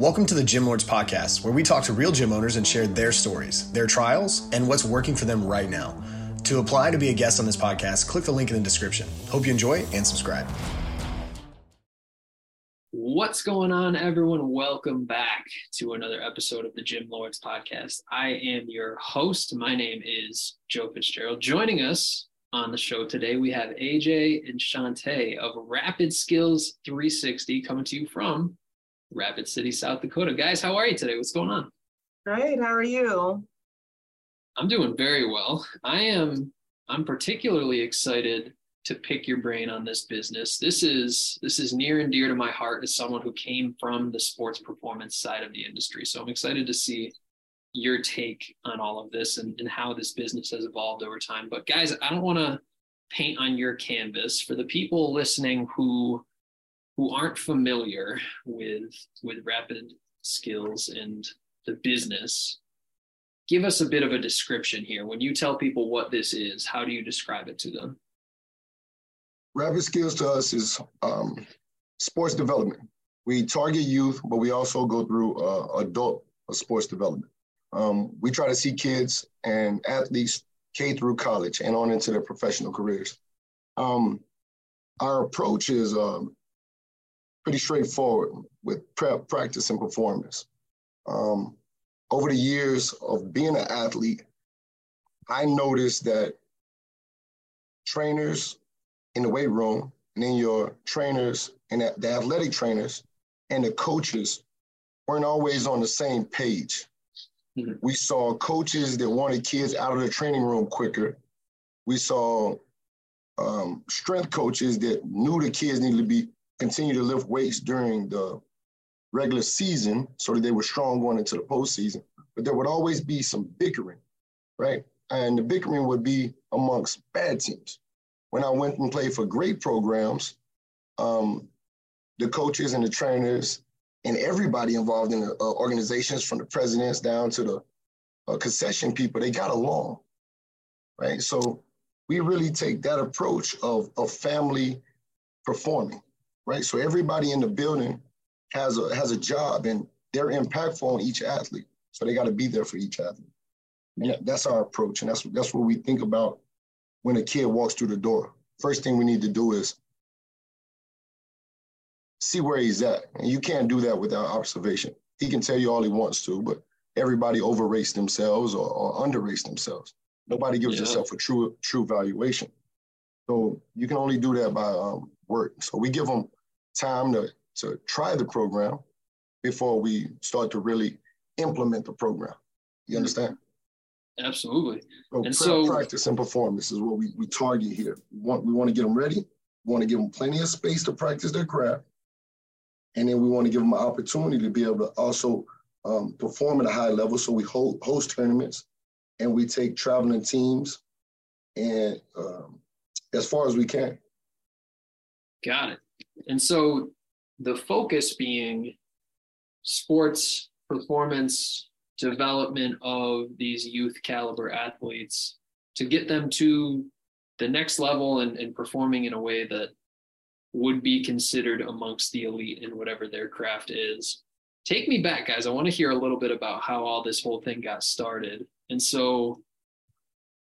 Welcome to the Gym Lords Podcast, where we talk to real gym owners and share their stories, their trials, and what's working for them right now. To apply to be a guest on this podcast, click the link in the description. Hope you enjoy and subscribe. What's going on, everyone? Welcome back to another episode of the Gym Lords Podcast. I am your host. My name is Joe Fitzgerald. Joining us on the show today, we have AJ and Shantae of Rapid Skills 360 coming to you from Rapid City, South Dakota. Guys, how are you today? What's going on? Great. How are you? I'm doing very well. I am I'm particularly excited to pick your brain on this business. This is this is near and dear to my heart as someone who came from the sports performance side of the industry. So I'm excited to see your take on all of this and, and how this business has evolved over time. But guys, I don't want to paint on your canvas for the people listening who who aren't familiar with with rapid skills and the business give us a bit of a description here. When you tell people what this is how do you describe it to them? Rapid skills to us is um, sports development. We target youth but we also go through uh, adult sports development. Um, we try to see kids and athletes k through college and on into their professional careers. Um, our approach is um, pretty straightforward with prep, practice, and performance. Um, over the years of being an athlete, I noticed that trainers in the weight room, and then your trainers and the athletic trainers and the coaches weren't always on the same page. Mm-hmm. We saw coaches that wanted kids out of the training room quicker. We saw um, strength coaches that knew the kids needed to be continue to lift weights during the regular season so that they were strong going into the postseason. But there would always be some bickering, right? And the bickering would be amongst bad teams. When I went and played for great programs, um, the coaches and the trainers and everybody involved in the uh, organizations, from the presidents down to the uh, concession people, they got along, right? So we really take that approach of, of family performing right? So everybody in the building has a has a job and they're impactful on each athlete. So they got to be there for each athlete. And that's our approach, and that's that's what we think about when a kid walks through the door. First thing we need to do is see where he's at, and you can't do that without observation. He can tell you all he wants to, but everybody overrates themselves or, or underrates themselves. Nobody gives yeah. yourself a true true valuation. So you can only do that by um, work. So we give them time to, to try the program before we start to really implement the program. You understand? Absolutely. So and so practice and performance is what we, we target here. We want, we want to get them ready. We want to give them plenty of space to practice their craft. And then we want to give them an opportunity to be able to also um, perform at a high level. So we hold, host tournaments and we take traveling teams and um, as far as we can. Got it. And so the focus being sports performance development of these youth caliber athletes to get them to the next level and, and performing in a way that would be considered amongst the elite in whatever their craft is. Take me back, guys. I want to hear a little bit about how all this whole thing got started. And so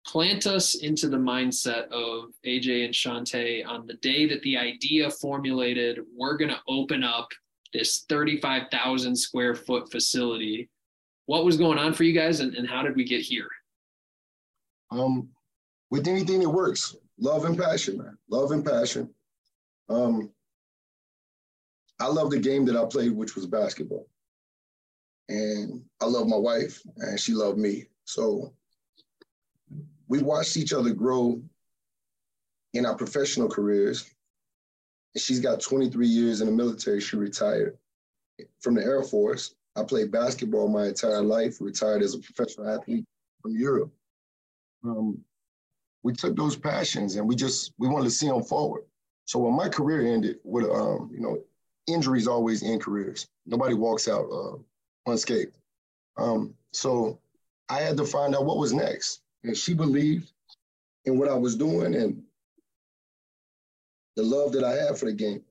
plant us into the mindset of AJ and Shantae on the day that the idea formulated, we're going to open up this 35,000 square foot facility. What was going on for you guys and, and how did we get here? Um, with anything that works, love and passion, man. Love and passion. Um, I love the game that I played, which was basketball. And I love my wife, and she loved me. So we watched each other grow in our professional careers. She's got 23 years in the military. She retired from the Air Force. I played basketball my entire life, retired as a professional athlete from Europe. Um, we took those passions and we just, we wanted to see them forward. So when my career ended with, um, you know, injuries always end careers. Nobody walks out uh, unscathed. Um, so I had to find out what was next and she believed in what I was doing and the love that I had for the game.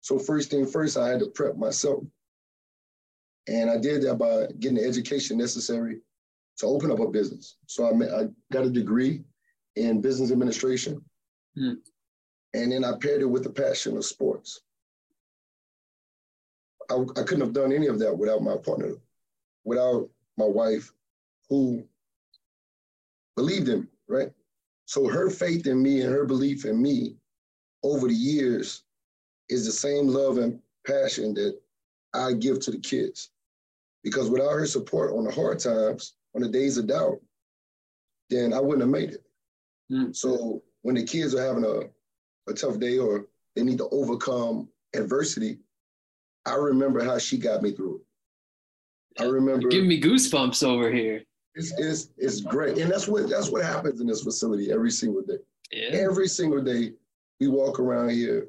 So first thing first, I had to prep myself. And I did that by getting the education necessary to open up a business. So I, I got a degree in business administration. Mm. And then I paired it with the passion of sports. I, I couldn't have done any of that without my partner, without my wife, who believed in me, right? So her faith in me and her belief in me over the years is the same love and passion that I give to the kids. Because without her support on the hard times, on the days of doubt, then I wouldn't have made it. Mm. So when the kids are having a, a tough day or they need to overcome adversity, I remember how she got me through it. I remember giving me goosebumps over here. It's, it's, it's great. And that's what that's what happens in this facility every single day. Yeah. Every single day we walk around here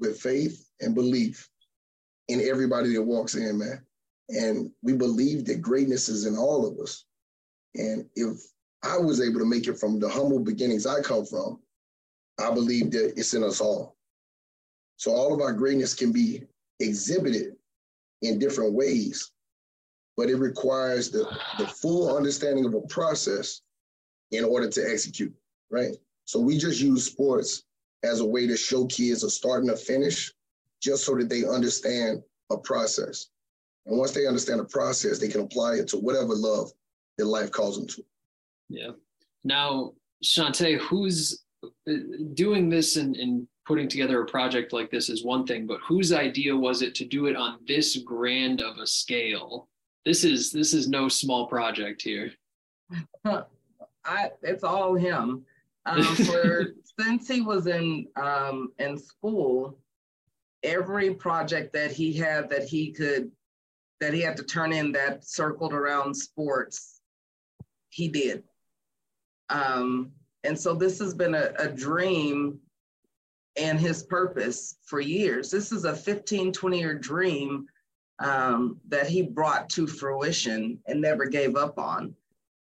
with faith and belief in everybody that walks in, man. And we believe that greatness is in all of us. And if I was able to make it from the humble beginnings I come from, I believe that it's in us all. So all of our greatness can be exhibited in different ways, but it requires the, the full understanding of a process in order to execute, right? So we just use sports as a way to show kids a start and a finish, just so that they understand a process. And once they understand the process, they can apply it to whatever love that life calls them to. Yeah. Now, Shante, who's uh, doing this and, and putting together a project like this is one thing, but whose idea was it to do it on this grand of a scale? This is this is no small project here. I, it's all him. Um, for since he was in um, in school, every project that he had that he could that he had to turn in that circled around sports, he did. Um, and so this has been a, a dream and his purpose for years. This is a 15, 20 year dream um, that he brought to fruition and never gave up on.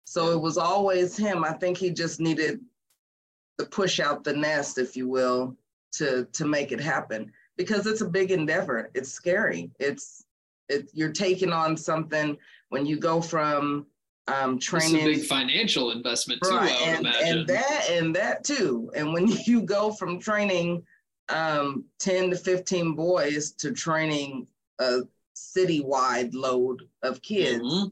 So it was always him. I think he just needed the push out the nest, if you will, to to make it happen because it's a big endeavor. It's scary. It's it, you're taking on something when you go from um, training. It's a big financial investment too, right. And, imagine. And that and that too. And when you go from training um, 10 to 15 boys to training a citywide load of kids, mm-hmm.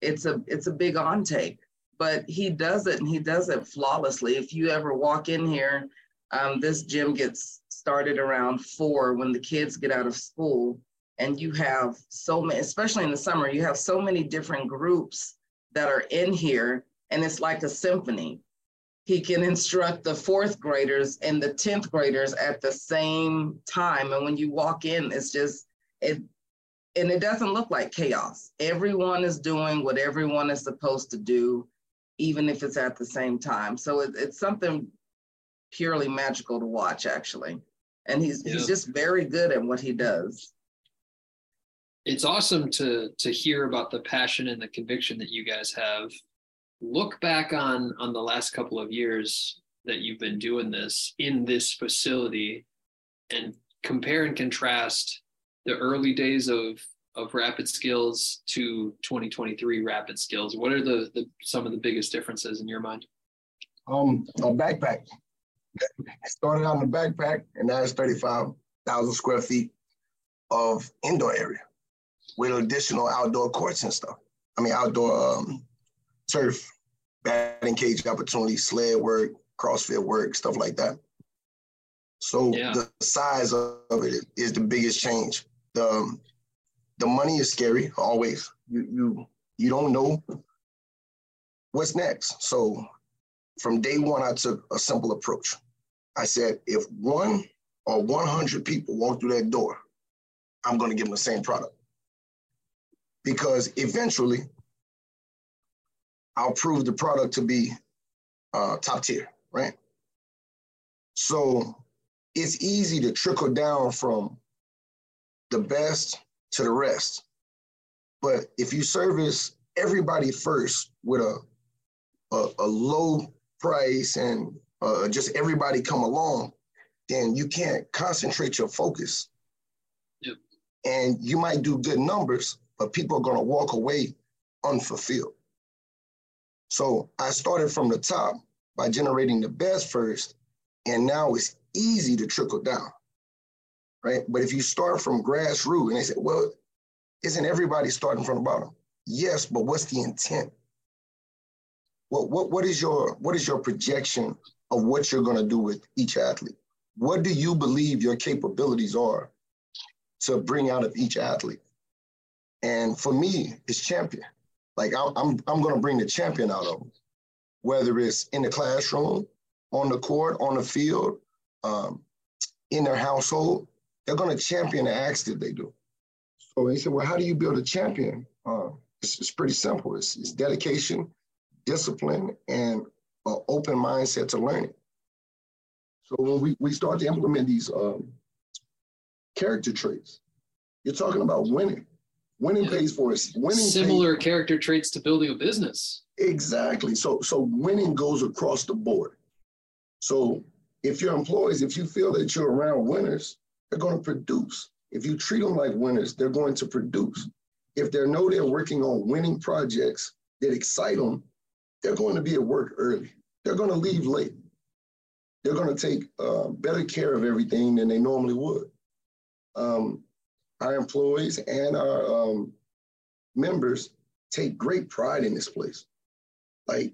it's a it's a big ontake but he does it and he does it flawlessly. If you ever walk in here, um, this gym gets started around four when the kids get out of school. And you have so many, especially in the summer, you have so many different groups that are in here, and it's like a symphony. He can instruct the fourth graders and the 10th graders at the same time. And when you walk in, it's just, it, and it doesn't look like chaos. Everyone is doing what everyone is supposed to do even if it's at the same time. So it, it's something purely magical to watch, actually. And he's yeah. he's just very good at what he does. It's awesome to to hear about the passion and the conviction that you guys have. Look back on on the last couple of years that you've been doing this in this facility and compare and contrast the early days of of rapid skills to 2023 rapid skills what are the, the some of the biggest differences in your mind? Um a backpack. Started out in a backpack and now it's 35,000 square feet of indoor area with additional outdoor courts and stuff. I mean outdoor um, turf batting cage opportunities sled work crossfit work stuff like that. So yeah. the size of it is the biggest change the the money is scary always. You you you don't know what's next. So from day one, I took a simple approach. I said, if one or 100 people walk through that door, I'm going to give them the same product. Because eventually, I'll prove the product to be uh, top tier, right? So it's easy to trickle down from the best to the rest. But if you service everybody first with a a, a low price and uh, just everybody come along, then you can't concentrate your focus. Yep. And you might do good numbers, but people are going to walk away unfulfilled. So I started from the top by generating the best first, and now it's easy to trickle down, right? But if you start from grassroots and they say, well, isn't everybody starting from the bottom? Yes, but what's the intent? What, what, what is your what is your projection of what you're going to do with each athlete? What do you believe your capabilities are to bring out of each athlete? And for me, it's champion. Like I'm, I'm, I'm going to bring the champion out of them, whether it's in the classroom, on the court, on the field, um, in their household. They're going to champion the acts that they do. So he said, well, how do you build a champion? Uh, it's, it's, pretty simple. It's, it's dedication, discipline, and an open mindset to learning. So when we, we start to implement these um, character traits, you're talking about winning. Winning yeah. pays for us. Winning similar pays, character traits to building a business. Exactly. So so winning goes across the board. So if your employees, if you feel that you're around winners, they're going to produce. If you treat them like winners, they're going to produce. If they know they're working on winning projects that excite them, they're going to be at work early. They're going to leave late. They're going to take uh, better care of everything than they normally would. Um, our employees and our um, members take great pride in this place. Like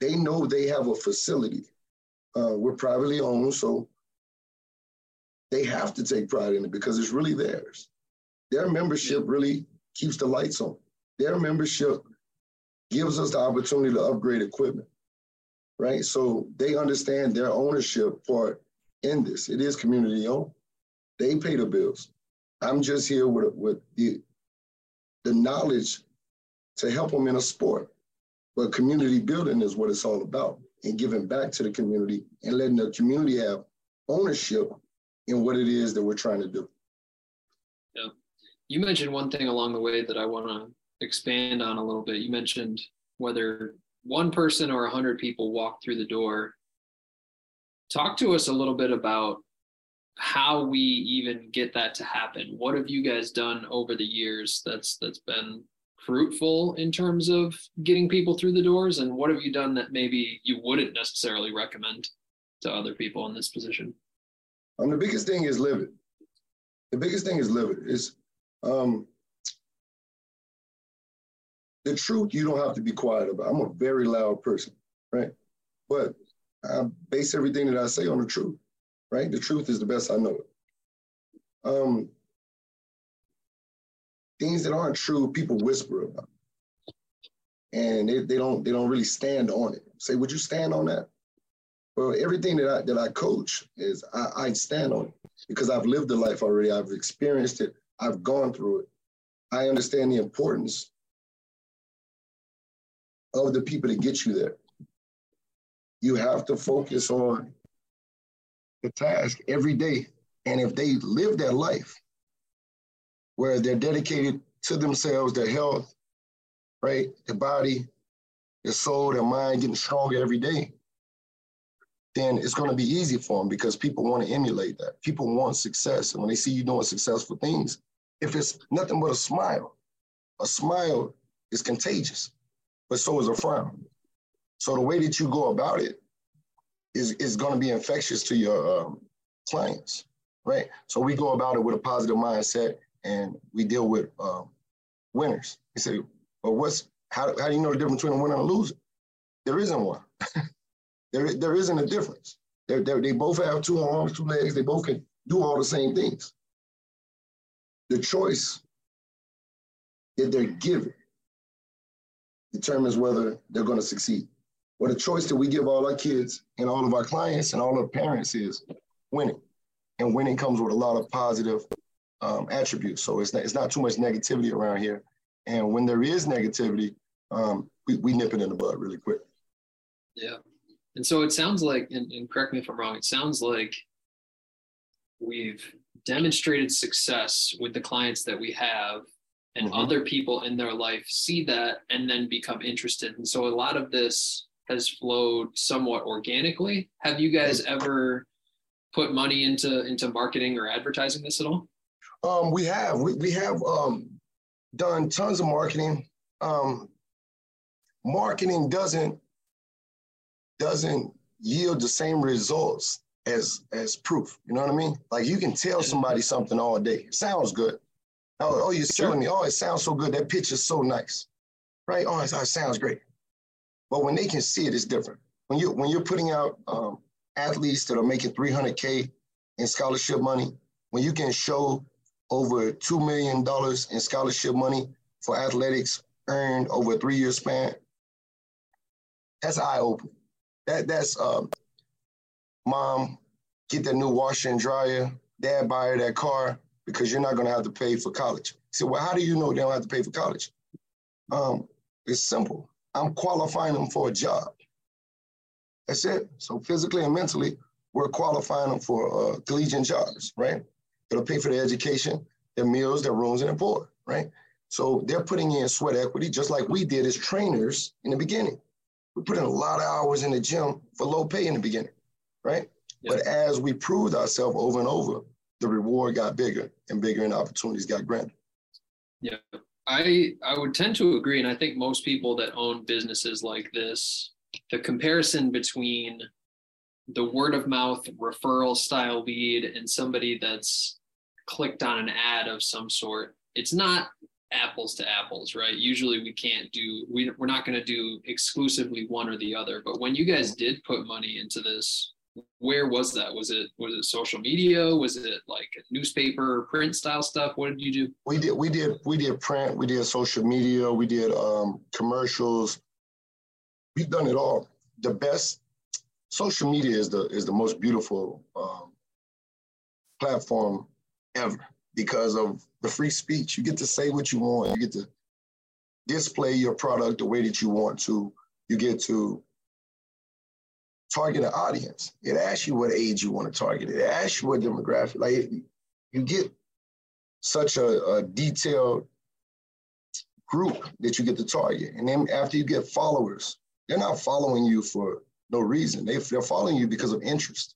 they know they have a facility. Uh, we're privately owned, so they have to take pride in it because it's really theirs. Their membership really keeps the lights on. Their membership gives us the opportunity to upgrade equipment, right? So they understand their ownership part in this. It is community owned. They pay the bills. I'm just here with, with the, the knowledge to help them in a sport. But community building is what it's all about and giving back to the community and letting the community have ownership in what it is that we're trying to do. Yeah. You mentioned one thing along the way that I want to expand on a little bit. You mentioned whether one person or a hundred people walk through the door. Talk to us a little bit about how we even get that to happen. What have you guys done over the years that's that's been fruitful in terms of getting people through the doors and what have you done that maybe you wouldn't necessarily recommend to other people in this position? Um, the biggest thing is live it. The biggest thing is live it. Is um, the truth you don't have to be quiet about. I'm a very loud person, right? But I base everything that I say on the truth right? The truth is the best I know it. Um, things that aren't true, people whisper about. And they, they don't they don't really stand on it. Say, would you stand on that? Well, everything that I that I coach is I, I stand on it because I've lived the life already. I've experienced it. I've gone through it. I understand the importance of the people to get you there. You have to focus on the task every day. And if they live their life where they're dedicated to themselves, their health, right, their body, their soul, their mind getting stronger every day, then it's going to be easy for them because people want to emulate that. People want success. And when they see you doing successful things, if it's nothing but a smile, a smile is contagious, but so is a frown. So the way that you go about it is, is going to be infectious to your um, clients, right? So we go about it with a positive mindset and we deal with um, winners. You say, well, what's, how, how do you know the difference between a winner and a loser? There isn't one. there, there isn't a difference. They're, they're, they both have two arms, two legs. They both can do all the same things. The choice that they're given determines whether they're going to succeed. Well, the choice that we give all our kids and all of our clients and all of our parents is winning. And winning comes with a lot of positive um, attributes. So it's not, it's not too much negativity around here. And when there is negativity, um, we, we nip it in the bud really quick. Yeah. And so it sounds like, and, and correct me if I'm wrong, it sounds like we've demonstrated success with the clients that we have and mm-hmm. other people in their life see that and then become interested. And so a lot of this has flowed somewhat organically. Have you guys ever put money into into marketing or advertising this at all? Um, we have. We, we have um, done tons of marketing. Um, marketing doesn't doesn't yield the same results as as proof. You know what I mean? Like you can tell somebody something all day. It sounds good. Oh, oh you're selling me. Oh, it sounds so good. That pitch is so nice. Right? Oh, it, sounds great. But when they can see it, it's different. When you when you're putting out um, athletes that are making 300k in scholarship money, when you can show over two million dollars in scholarship money for athletics earned over a three-year span, that's eye-opening. That that's um, mom, get that new washer and dryer. Dad, buy her that car because you're not going to have to pay for college. So, well, how do you know they don't have to pay for college? Um, it's simple. I'm qualifying them for a job. That's it. So physically and mentally, we're qualifying them for uh, collegiate jobs, right? It'll pay for their education, their meals, their rooms, and their board, right? So they're putting in sweat equity just like we did as trainers in the beginning. We put in a lot of hours in the gym for low pay in the beginning right? Yeah. But as we proved ourselves over and over, the reward got bigger and bigger and opportunities got grander. Yeah. I I would tend to agree. And I think most people that own businesses like this, the comparison between the word of mouth referral style lead and somebody that's clicked on an ad of some sort, it's not apples to apples, right? Usually we can't do, we, we're not going to do exclusively one or the other. But when you guys did put money into this, where was that? Was it was it social media? Was it like newspaper, print style stuff? What did you do? We did we did we did print. We did social media. We did um, commercials. We've done it all. The best social media is the is the most beautiful um, platform ever because of the free speech. You get to say what you want. You get to display your product the way that you want to. You get to target an audience. It asks you what age you want to target. It asks you what demographic. Like you get such a, a detailed group that you get to target. And then after you get followers, they're not following you for no reason. They, they're following you because of interest.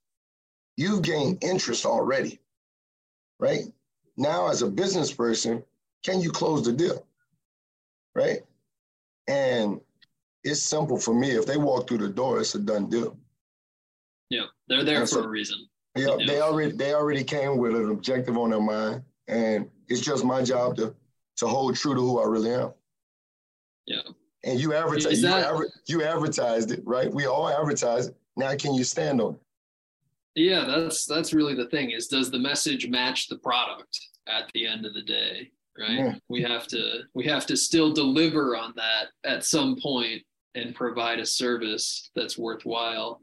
You've gained interest already, right? Now, as a business person, can you close the deal, right? And it's simple for me. If they walk through the door, it's a done deal. Yeah, they're there for a reason. Yeah, they already they already came with an objective on their mind, and it's just my job to to hold true to who I really am. Yeah. And you advertise you, adver- you advertised it, right? We all advertise it. Now can you stand on it? Yeah, that's that's really the thing is does the message match the product at the end of the day, right? Yeah. We have to we have to still deliver on that at some point and provide a service that's worthwhile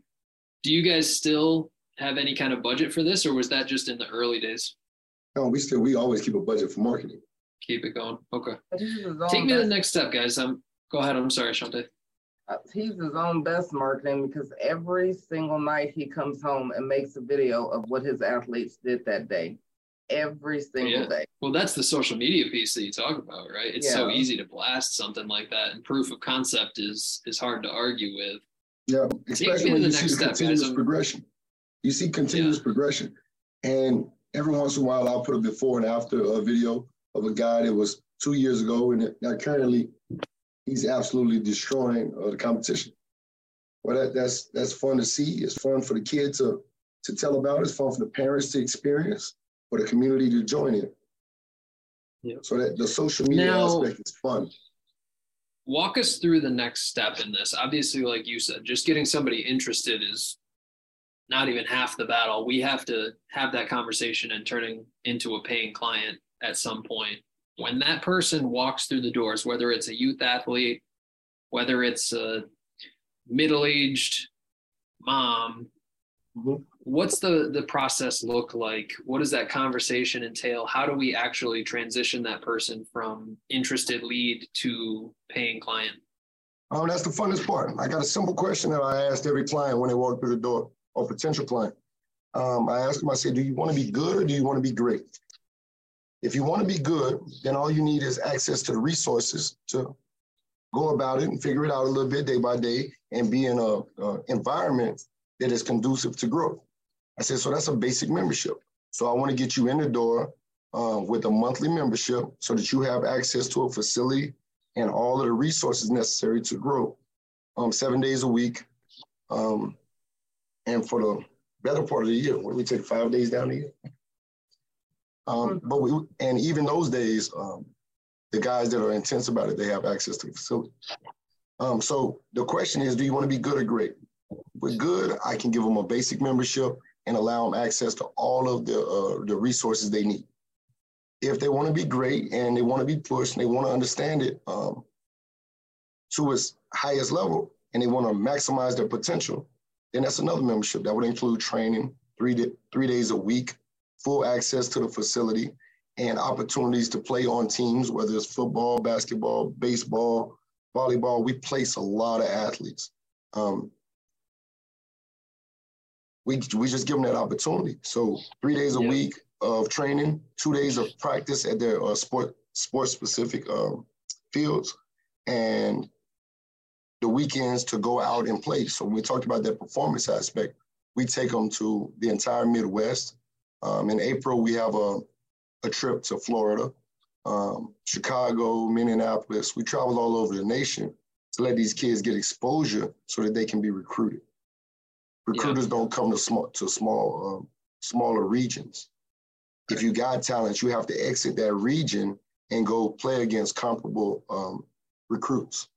do you guys still have any kind of budget for this, or was that just in the early days? No, we still we always keep a budget for marketing. Keep it going. Okay. Take me to the next step, guys. Um, go ahead. I'm sorry, Shante. Uh, he's his own best marketing because every single night he comes home and makes a video of what his athletes did that day. Every single yeah. day. Well, that's the social media piece that you talk about, right? It's yeah. so easy to blast something like that, and proof of concept is is hard to argue with. Yeah, especially when you see the continuous guys. progression. You see continuous yeah. progression. And every once in a while, I'll put a before and after a video of a guy that was two years ago, and now currently he's absolutely destroying uh, the competition. Well, that, that's that's fun to see. It's fun for the kids to to tell about. It's fun for the parents to experience, for the community to join in. Yeah. So that the social media now, aspect is fun walk us through the next step in this. Obviously, like you said, just getting somebody interested is not even half the battle. We have to have that conversation and turning into a paying client at some point. When that person walks through the doors, whether it's a youth athlete, whether it's a middle aged mom, mm-hmm. what's the the process look like? What does that conversation entail? How do we actually transition that person from interested lead to paying client? Oh that's the funnest part. I got a simple question that i asked every client when they walk through the door or potential client. Um, i ask them i say do you want to be good or do you want to be great if you want to be good then all you need is access to the resources to go about it and figure it out a little bit day by day and be in a, a environment that is conducive to growth I said, so that's a basic membership. So I want to get you in the door uh, with a monthly membership so that you have access to a facility and all of the resources necessary to grow um, seven days a week. Um, and for the better part of the year, when we take five days down the year. Um, hmm. but we, and even those days, um, the guys that are intense about it, they have access to the facility. Um, so the question is, do you want to be good or great? With good, I can give them a basic membership and allow them access to all of the uh, the resources they need. If they want to be great and they want to be pushed and they want to understand it um, to its highest level and they want to maximize their potential, then that's another membership that would include training three di- three days a week, full access to the facility, and opportunities to play on teams, whether it's football, basketball, baseball, volleyball. We place a lot of athletes. Um, we, we just give them that opportunity. So three days a yeah. week of training, two days of practice at their uh, sport sport specific um, fields, and the weekends to go out and play. So we talked about that performance aspect, we take them to the entire Midwest. Um, in April, we have a, a trip to Florida, um, Chicago, Minneapolis. We travel all over the nation to let these kids get exposure so that they can be recruited. Recruiters yeah. don't come to small to small um, smaller regions. If you got talent, you have to exit that region and go play against comparable um, recruits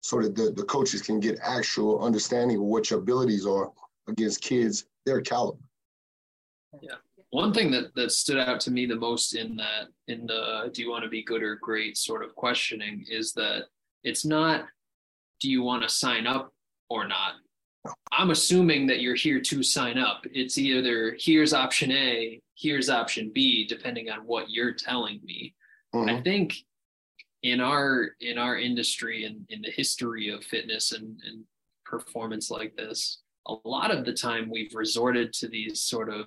so that the, the coaches can get actual understanding of what your abilities are against kids their caliber. Yeah. One thing that, that stood out to me the most in that, in the do you want to be good or great sort of questioning is that it's not do you want to sign up or not? I'm assuming that you're here to sign up. It's either here's option A, here's option B, depending on what you're telling me. Mm-hmm. I think in our in our industry and in the history of fitness and, and performance like this a lot of the time we've resorted to these sort of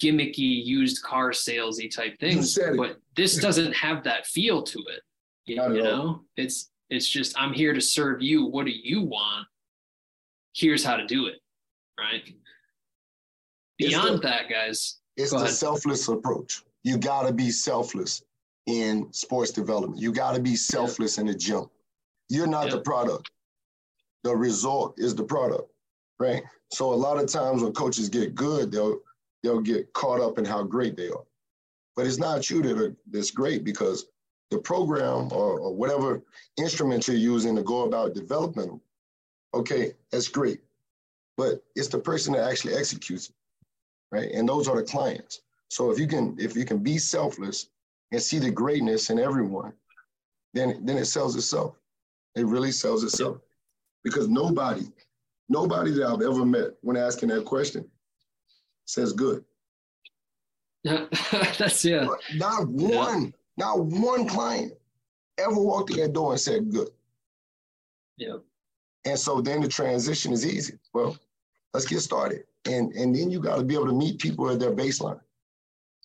gimmicky used car salesy type things but this doesn't have that feel to it you, you know it's it's just i'm here to serve you what do you want here's how to do it right beyond the, that guys it's the ahead. selfless approach you got to be selfless in sports development. You got to be selfless in the gym. You're not the product. The result is the product, right? So a lot of times when coaches get good, they'll they'll get caught up in how great they are. But it's not you that are that's great because the program or, or whatever instrument you're using to go about development, okay, that's great. But it's the person that actually executes it, right? And those are the clients. So if you can if you can be selfless and see the greatness in everyone, then then it sells itself. It really sells itself. Because nobody, nobody that I've ever met when asking that question says good. Yeah, That's yeah. Not one, yeah. not one client ever walked in that door and said good. Yeah. And so then the transition is easy. Well, let's get started. And and then you got to be able to meet people at their baseline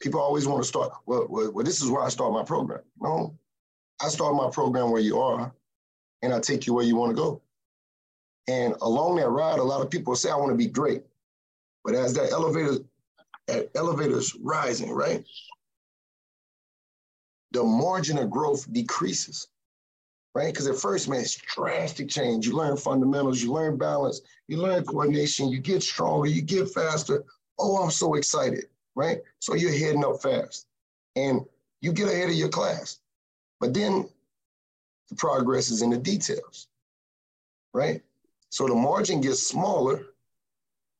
people always want to start, well, well, well, this is where I start my program. No, I start my program where you are and I take you where you want to go. And along that ride, a lot of people say, I want to be great. But as that elevator, that elevator's rising, right? The margin of growth decreases, right? Because at first, man, it's drastic change. You learn fundamentals, you learn balance, you learn coordination, you get stronger, you get faster. Oh, I'm so excited right? So you're heading up fast and you get ahead of your class. But then the progress is in the details, right? So the margin gets smaller,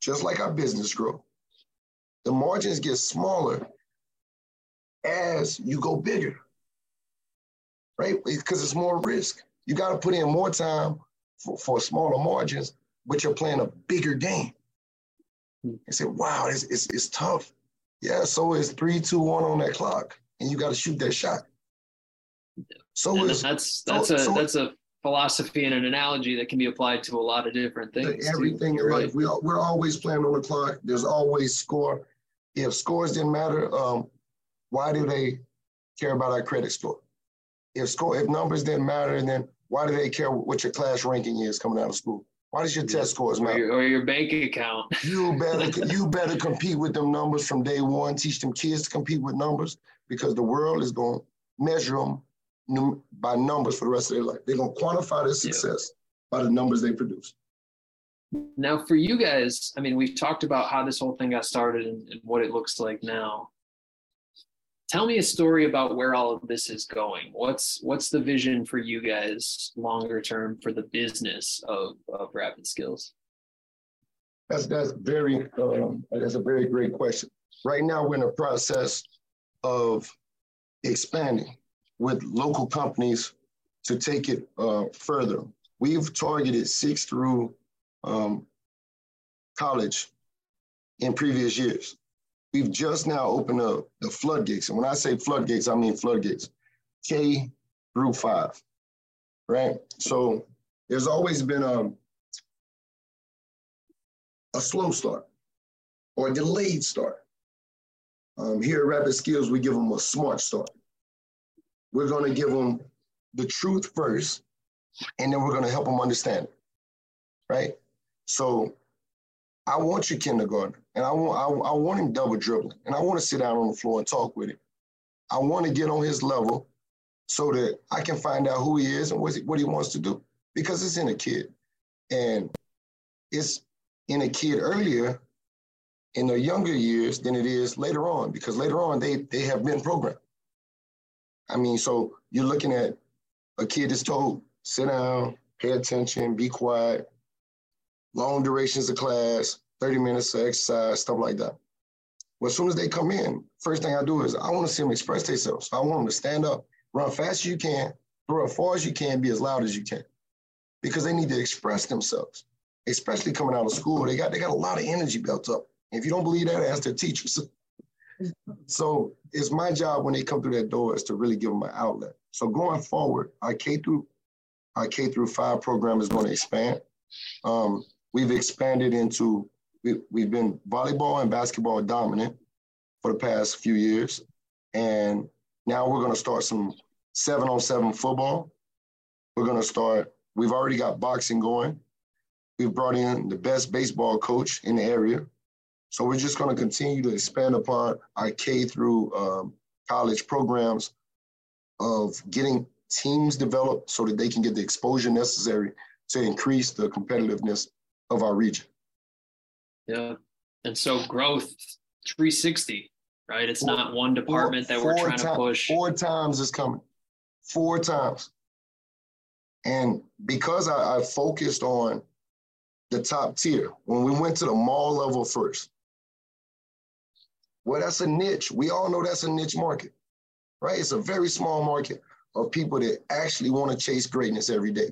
just like our business grow. The margins get smaller as you go bigger, right? Because it's more risk. You got to put in more time for, for smaller margins, but you're playing a bigger game. You say, wow, it's, it's, it's tough. Yeah, so it's three, two, one on that clock, and you got to shoot that shot. So is that's that's so, a so that's a philosophy and an analogy that can be applied to a lot of different things. Everything in life, we we're always playing on the clock. There's always score. If scores didn't matter, um, why do they care about our credit score? If score, if numbers didn't matter, then why do they care what your class ranking is coming out of school? Why does your test scores matter? Or your, or your bank account. you better you better compete with them numbers from day one. Teach them kids to compete with numbers because the world is going to measure them by numbers for the rest of their life. They're going to quantify their success yeah. by the numbers they produce. Now, for you guys, I mean, we've talked about how this whole thing got started and, and what it looks like now tell me a story about where all of this is going what's what's the vision for you guys longer term for the business of, of rapid skills that's that's very um, that's a very great question right now we're in a process of expanding with local companies to take it uh, further we've targeted six through um, college in previous years we've just now opened up the floodgates. And when I say floodgates, I mean floodgates, K through five, right? So there's always been a, a slow start or a delayed start. Um, here at Rapid Skills, we give them a smart start. We're going to give them the truth first, and then we're going to help them understand right? So I want your kindergarten, and I want I, I want him double dribbling, and I want to sit down on the floor and talk with him. I want to get on his level so that I can find out who he is and what he, what he wants to do because it's in a kid, and it's in a kid earlier in the younger years than it is later on because later on they they have been programmed. I mean, so you're looking at a kid that's told sit down, pay attention, be quiet, long durations of class, 30 minutes of exercise, stuff like that. Well, as soon as they come in, first thing I do is I want to see them express themselves. I want them to stand up, run fast as you can, throw as far as you can, be as loud as you can, because they need to express themselves. Especially coming out of school, they got they got a lot of energy built up. If you don't believe that, ask their teachers. so it's my job when they come through that door is to really give them an outlet. So going forward, our K through our K through five program is going to expand. Um, we've expanded into we, we've been volleyball and basketball dominant for the past few years and now we're going to start some seven on seven football we're going to start we've already got boxing going we've brought in the best baseball coach in the area so we're just going to continue to expand upon our k through um, college programs of getting teams developed so that they can get the exposure necessary to increase the competitiveness of our region. Yeah. And so growth 360, right? It's four, not one department four, that we're trying to push. Four times is coming. Four times. And because I, I focused on the top tier, when we went to the mall level first, well, that's a niche. We all know that's a niche market, right? It's a very small market of people that actually want to chase greatness every day.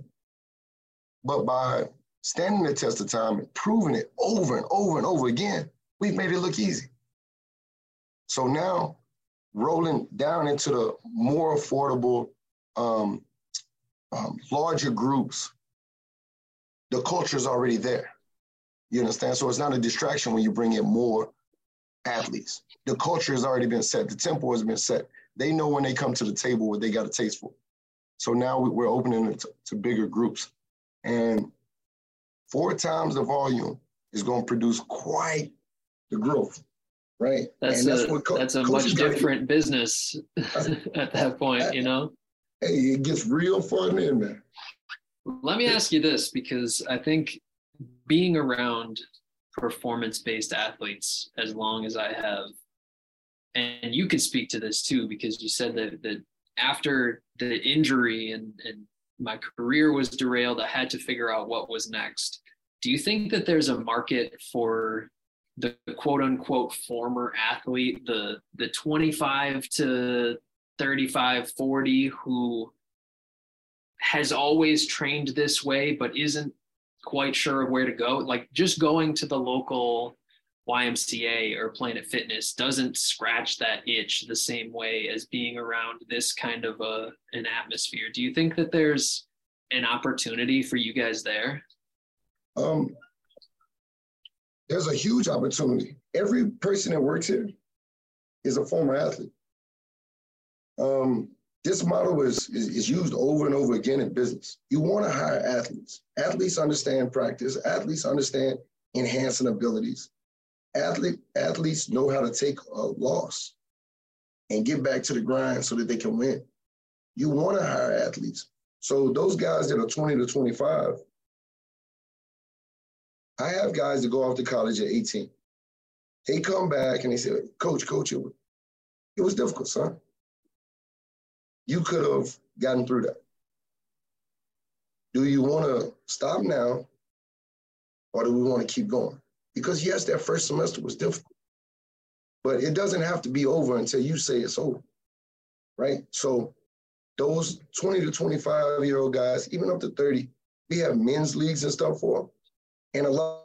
But by standing the test of time and proving it over and over and over again, we've made it look easy. So now, rolling down into the more affordable, um, um, larger groups, the culture is already there. You understand? So it's not a distraction when you bring in more athletes. The culture has already been set. The tempo has been set. They know when they come to the table what they got a taste for. So now we're opening it to, to bigger groups. And four times the volume is going to produce quite the growth, right? That's and a, that's, co- that's a much different business at that point, you know? Hey, it gets real fun in there. Let me ask you this because I think being around performance based athletes as long as I have, and you can speak to this too because you said that, that after the injury and, and my career was derailed. I had to figure out what was next. Do you think that there's a market for the quote unquote former athlete, the the 25 to 35, 40 who has always trained this way but isn't quite sure of where to go? Like just going to the local YMCA or Planet Fitness doesn't scratch that itch the same way as being around this kind of a an atmosphere. Do you think that there's an opportunity for you guys there? Um, there's a huge opportunity. Every person that works here is a former athlete. Um, this model is, is, is used over and over again in business. You want to hire athletes. Athletes understand practice. Athletes understand enhancing abilities. Athlete, athletes know how to take a loss and get back to the grind so that they can win. You want to hire athletes. So those guys that are 20 to 25, I have guys that go off to college at 18. They come back and they say, Coach, Coach, it, it was difficult, son you could have gotten through that. Do you want to stop now or do we want to keep going? Because yes, that first semester was difficult, but it doesn't have to be over until you say it's over, right? So those 20 to 25 year old guys, even up to 30, we have men's leagues and stuff for them. And a lot,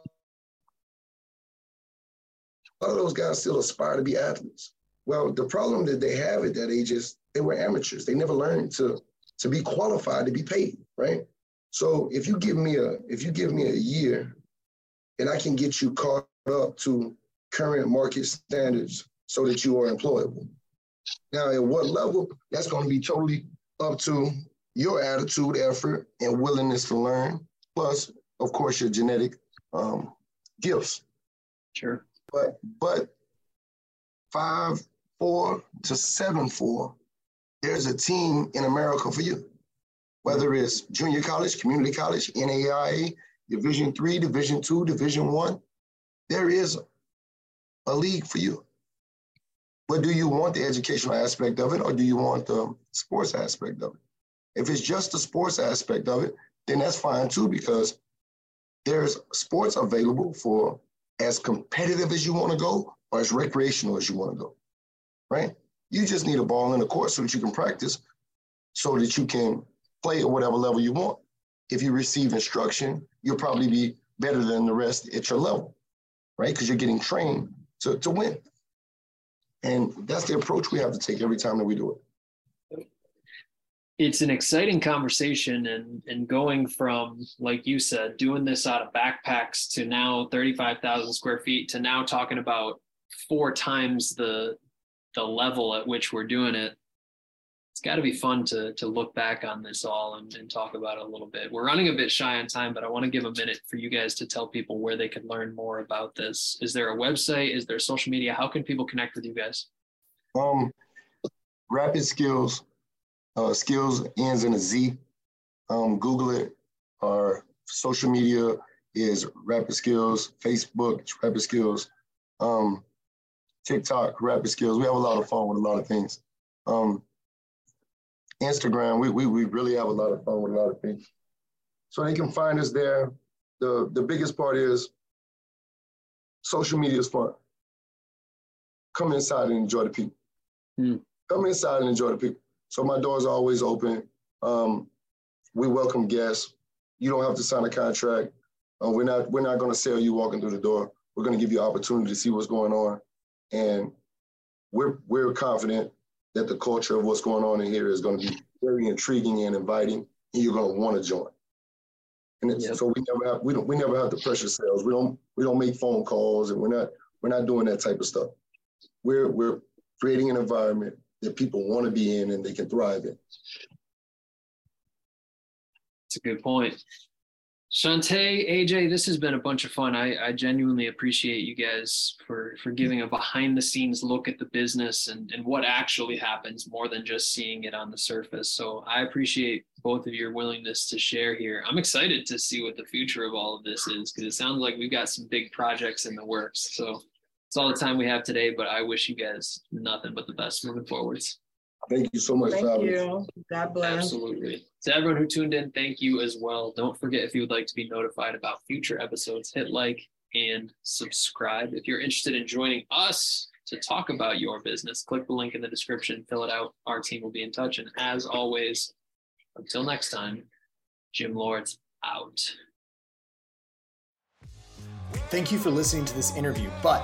a lot of those guys still aspire to be athletes. Well, the problem that they have at that age is they were amateurs. They never learned to to be qualified to be paid, right? So if you give me a if you give me a year and I can get you caught up to current market standards so that you are employable. Now, at what level? That's going to be totally up to your attitude, effort, and willingness to learn, plus, of course, your genetic um, gifts. Sure. But but five four to seven four there's a team in America for you. Whether mm-hmm. it's junior college, community college, NAIA, Division three, Division two, Division one, there is a league for you. But do you want the educational aspect of it or do you want the sports aspect of it? If it's just the sports aspect of it, then that's fine too, because there's sports available for as competitive as you want to go or as recreational as you want to go, right? You just need a ball in the court so that you can practice, so that you can play at whatever level you want. If you receive instruction, you'll probably be better than the rest at your level, right? Because you're getting trained to, to win. And that's the approach we have to take every time that we do it. It's an exciting conversation and and going from, like you said, doing this out of backpacks to now 35,000 square feet to now talking about four times the the level at which we're doing it it's got to be fun to to look back on this all and, and, talk about it a little bit. We're running a bit shy on time, but I want to give a minute for you guys to tell people where they can learn more about this. Is there a website? Is there social media? How can people connect with you guys? Um, Rapid Skillz, uh, skills ends in a Z. Um, Google it. Our social media is Rapid Skillz. Facebook, Rapid Skillz. Um, TikTok, Rapid Skillz. We have a lot of fun with a lot of things. Um, Instagram, we, we, we really have a lot of fun with a lot of things. So they can find us there. The, the biggest part is social media is fun. Come inside and enjoy the people. Mm. Come inside and enjoy the people. So my doors are always open. Um, we welcome guests. You don't have to sign a contract. Uh, we're not we're not going to sell you walking through the door. We're going to give you opportunity to see what's going on. And we're we're confident that the culture of what's going on in here is going to be very intriguing and inviting, and you're going to want to join. And yep. so we never have we don't we never have to pressure sales. We don't we don't make phone calls, and we're not we're not doing that type of stuff. We're we're creating an environment that people want to be in and they can thrive in. It's a good point. Shante, AJ, this has been a bunch of fun. I, I genuinely appreciate you guys for for giving a behind the scenes look at the business and, and what actually happens more than just seeing it on the surface. So I appreciate both of your willingness to share here. I'm excited to see what the future of all of this is because it sounds like we've got some big projects in the works. So it's all the time we have today, but I wish you guys nothing but the best moving forwards. Thank you so much. Thank you. God bless. Absolutely. To everyone who tuned in, thank you as well. Don't forget if you would like to be notified about future episodes, hit like and subscribe. If you're interested in joining us to talk about your business, click the link in the description, fill it out. Our team will be in touch. And as always, until next time, Gym Lords out. Thank you for listening to this interview, but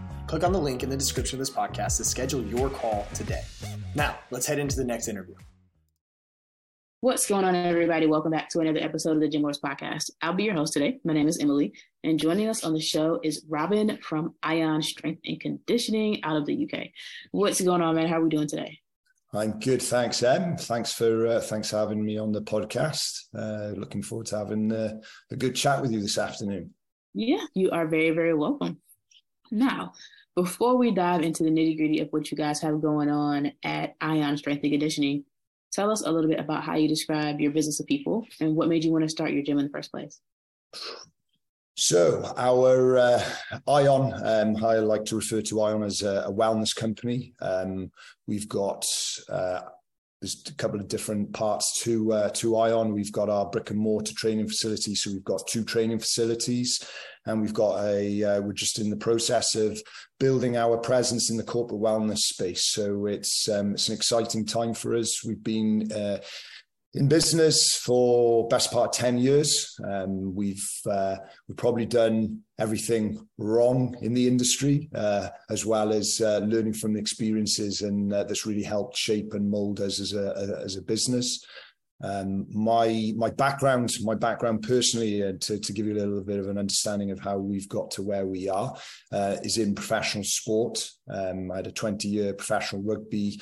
Click on the link in the description of this podcast to schedule your call today. Now, let's head into the next interview. What's going on, everybody? Welcome back to another episode of the Gym Lords Podcast. I'll be your host today. My name is Emily, and joining us on the show is Robin from Ion Strength and Conditioning out of the UK. What's going on, man? How are we doing today? I'm good, thanks, Em. Thanks for uh, thanks for having me on the podcast. Uh, looking forward to having uh, a good chat with you this afternoon. Yeah, you are very very welcome. Now, before we dive into the nitty gritty of what you guys have going on at Ion Strength and Conditioning, tell us a little bit about how you describe your business to people and what made you want to start your gym in the first place. So our uh, Ion, um, I like to refer to Ion as a, a wellness company. Um, we've got uh, there's a couple of different parts to uh, to Ion. We've got our brick and mortar training facility, so we've got two training facilities, and we've got a uh, we're just in the process of building our presence in the corporate wellness space. So it's um, it's an exciting time for us. We've been uh, in business for best part 10 years. Um, we've uh, we've probably done everything wrong in the industry uh, as well as uh, learning from experiences and uh, that's really helped shape and mold us as a as a business. Um, my my background my background personally uh, to, to give you a little bit of an understanding of how we've got to where we are uh, is in professional sport. Um, I had a 20 year professional rugby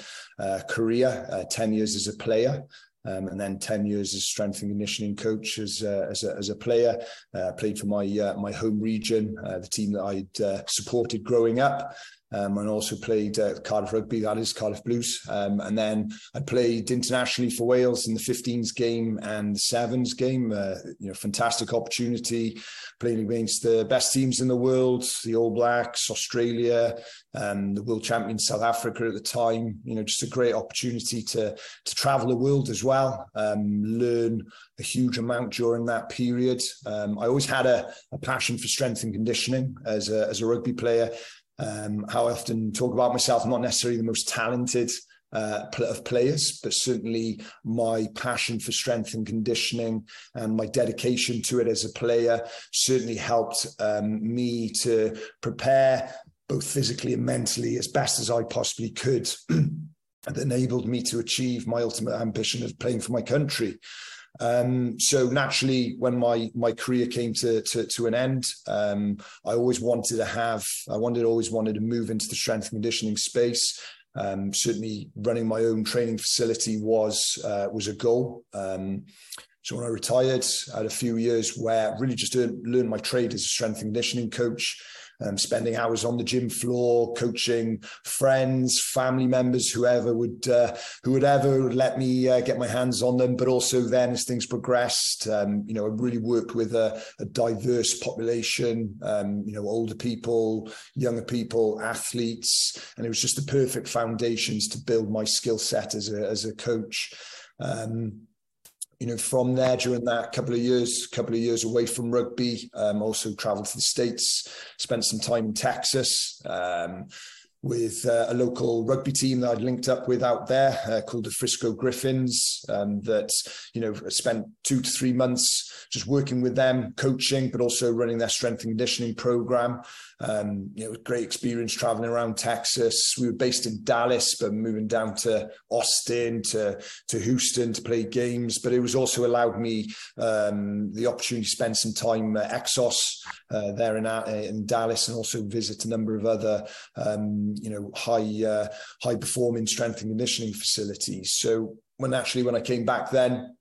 career 10 years as a player um, and then 10 years as strength and conditioning coach as, uh, as, a, as a player. Uh, played for my uh, my home region, uh, the team that I'd uh, supported growing up um, and also played uh, Cardiff Rugby, that is Cardiff Blues. Um, and then I played internationally for Wales in the 15s game and the sevens game. Uh, you know, fantastic opportunity playing against the best teams in the world, the All Blacks, Australia, um, the world champion South Africa at the time. You know, just a great opportunity to to travel the world as well, um, learn a huge amount during that period. Um, I always had a, a passion for strength and conditioning as a, as a rugby player. Um, how I often talk about myself, I'm not necessarily the most talented uh, of players, but certainly my passion for strength and conditioning and my dedication to it as a player certainly helped um, me to prepare both physically and mentally as best as I possibly could. that enabled me to achieve my ultimate ambition of playing for my country. Um, so naturally, when my my career came to to, to an end, um, I always wanted to have, I wanted always wanted to move into the strength and conditioning space. Um, certainly, running my own training facility was uh, was a goal. Um, so when I retired, I had a few years where I really just learned my trade as a strength and conditioning coach um, spending hours on the gym floor, coaching friends, family members, whoever would uh, who would ever let me uh, get my hands on them. But also then, as things progressed, um, you know, I really worked with a, a diverse population. Um, you know, older people, younger people, athletes, and it was just the perfect foundations to build my skill set as a as a coach. Um, you know, from there during that couple of years, couple of years away from rugby, um, also travelled to the states, spent some time in Texas. Um, with uh, a local rugby team that I'd linked up with out there uh, called the Frisco Griffins. Um, that you know spent two to three months just working with them, coaching, but also running their strength and conditioning program. Um, you know, great experience traveling around Texas. We were based in Dallas, but moving down to Austin, to to Houston to play games. But it was also allowed me um, the opportunity to spend some time at Exos uh, there in, uh, in Dallas, and also visit a number of other um, you know high uh, high performing strength and conditioning facilities. So when actually when I came back then,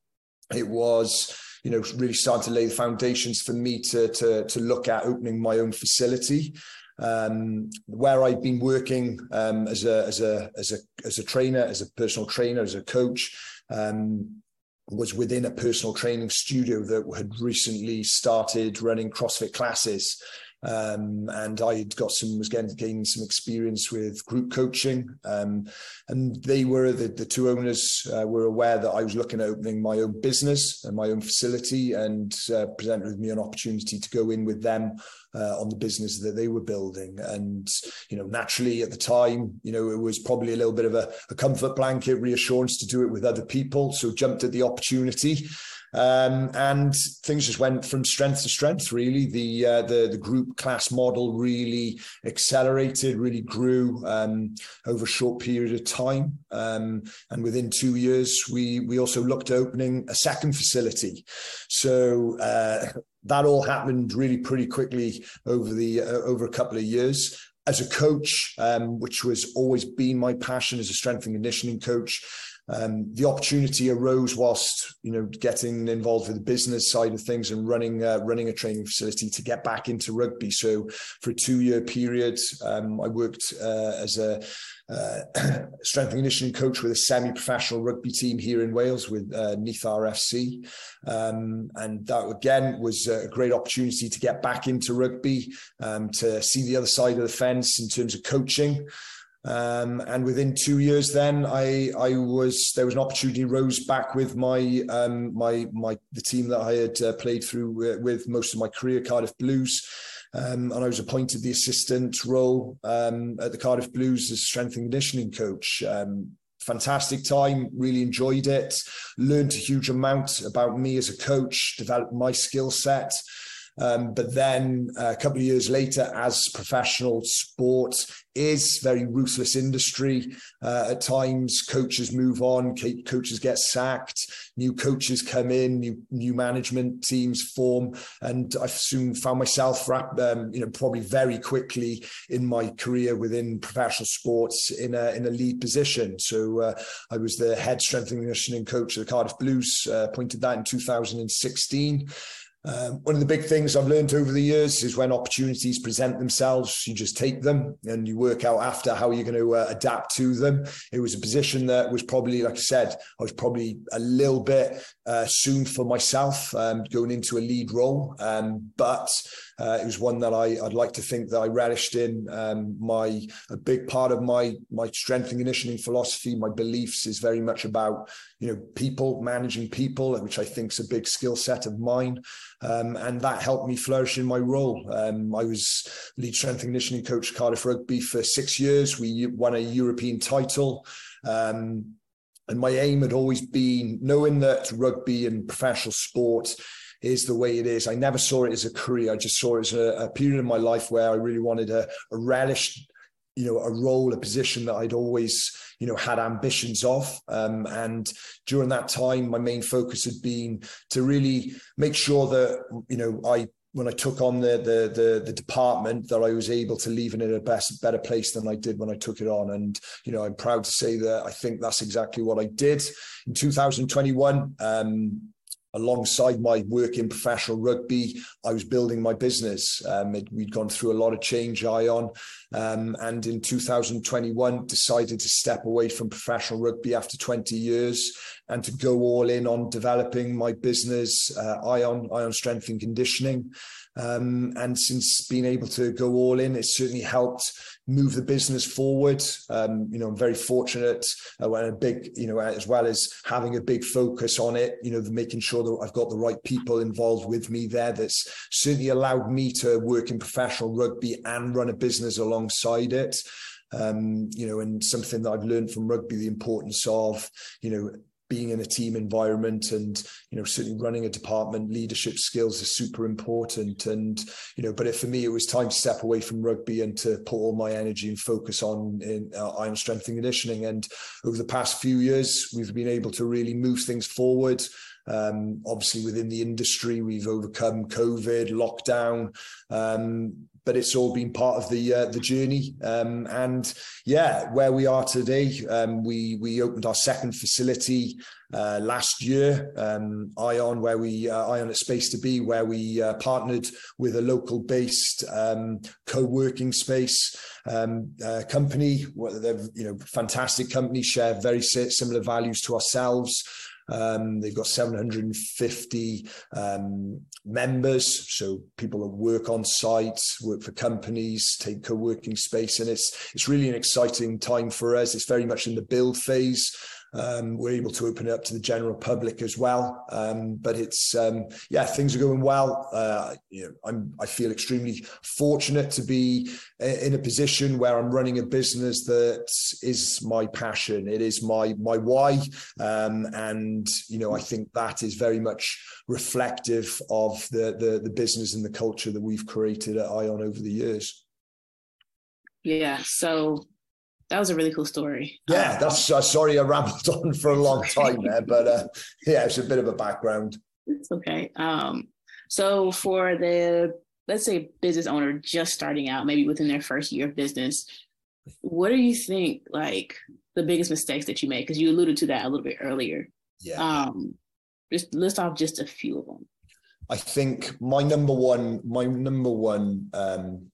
it was you know, really starting to lay the foundations for me to to to look at opening my own facility. Um, where I've been working um, as a as a as a as a trainer, as a personal trainer, as a coach, um, was within a personal training studio that had recently started running CrossFit classes. Um, and I had got some was getting gaining some experience with group coaching, um, and they were the, the two owners uh, were aware that I was looking at opening my own business and my own facility, and uh, presented with me an opportunity to go in with them uh, on the business that they were building. And, you know, naturally at the time, you know, it was probably a little bit of a, a comfort blanket reassurance to do it with other people. So jumped at the opportunity. Um, and things just went from strength to strength. Really, the uh, the the group class model really accelerated, really grew um, over a short period of time. Um, and within two years, we we also looked at opening a second facility. So uh, that all happened really pretty quickly over the uh, over a couple of years as a coach, um, which was always been my passion as a strength and conditioning coach. Um, the opportunity arose whilst you know getting involved with the business side of things and running uh, running a training facility to get back into rugby. So for a two year period, um, I worked uh, as a uh, strength and conditioning coach with a semi-professional rugby team here in Wales with uh, Neath RFC, um, and that again was a great opportunity to get back into rugby, um, to see the other side of the fence in terms of coaching. Um, and within two years, then I I was there was an opportunity rose back with my um, my my the team that I had uh, played through uh, with most of my career, Cardiff Blues. Um, and I was appointed the assistant role um, at the Cardiff Blues as strength and conditioning coach. Um, fantastic time, really enjoyed it, learned a huge amount about me as a coach, developed my skill set. Um, but then uh, a couple of years later, as professional sport is very ruthless industry. Uh, at times, coaches move on, coaches get sacked, new coaches come in, new new management teams form, and I soon found myself, um, you know, probably very quickly in my career within professional sports in a in a lead position. So uh, I was the head strength and conditioning coach of the Cardiff Blues, uh, appointed that in 2016. Um, one of the big things I've learned over the years is when opportunities present themselves, you just take them and you work out after how you're going to uh, adapt to them. It was a position that was probably, like I said, I was probably a little bit uh, soon for myself um, going into a lead role, um, but uh, it was one that I, would like to think that I relished in. Um, my a big part of my my strength and conditioning philosophy, my beliefs is very much about you know people managing people, which I think is a big skill set of mine, um, and that helped me flourish in my role. Um, I was lead strength and conditioning coach Cardiff Rugby for six years. We won a European title. Um, and my aim had always been knowing that rugby and professional sport is the way it is. I never saw it as a career. I just saw it as a, a period in my life where I really wanted a, a relish, you know, a role, a position that I'd always, you know, had ambitions of. Um, and during that time, my main focus had been to really make sure that, you know, I when I took on the, the the the, department that I was able to leave it in a best better place than I did when I took it on. And you know, I'm proud to say that I think that's exactly what I did in 2021. Um, alongside my work in professional rugby, I was building my business. Um, it, we'd gone through a lot of change, Ion, um, and in 2021 decided to step away from professional rugby after 20 years and to go all in on developing my business, uh, Ion, Ion Strength and Conditioning. Um, and since being able to go all in, it's certainly helped move the business forward. Um, you know, I'm very fortunate uh, when a big, you know, as well as having a big focus on it, you know, making sure that I've got the right people involved with me there. That's certainly allowed me to work in professional rugby and run a business alongside it. Um, you know, and something that I've learned from rugby, the importance of, you know, being in a team environment and you know certainly running a department leadership skills is super important. And you know but for me it was time to step away from rugby and to put all my energy and focus on in uh, Ion strength and conditioning. And over the past few years we've been able to really move things forward. Um, obviously within the industry we've overcome covid lockdown. Um, but it's all been part of the uh, the journey. Um, and yeah, where we are today, um, we we opened our second facility uh, last year, um, Ion, where we uh, Ion at Space to Be, where we uh, partnered with a local based um, co-working space um, uh, company. They're you know fantastic company, share very similar values to ourselves. Um, they've got 750 um, members, so people that work on site, work for companies, take co-working space, and it's it's really an exciting time for us. It's very much in the build phase. Um, we're able to open it up to the general public as well. Um, but it's um, yeah, things are going well. Uh, you know, I'm I feel extremely fortunate to be in a position where I'm running a business that is my passion. It is my my why, um, and you know I think that is very much reflective of the the, the business and the culture that we've created at Ion over the years. Yeah. So that was a really cool story. Yeah, um, that's uh, sorry I rambled on for a long time there, but uh, yeah, it's a bit of a background. It's okay. Um, so for the let's say business owner just starting out, maybe within their first year of business, what do you think like the biggest mistakes that you made? Because you alluded to that a little bit earlier. Yeah. Um, just list off just a few of them. I think my number one, my number one um,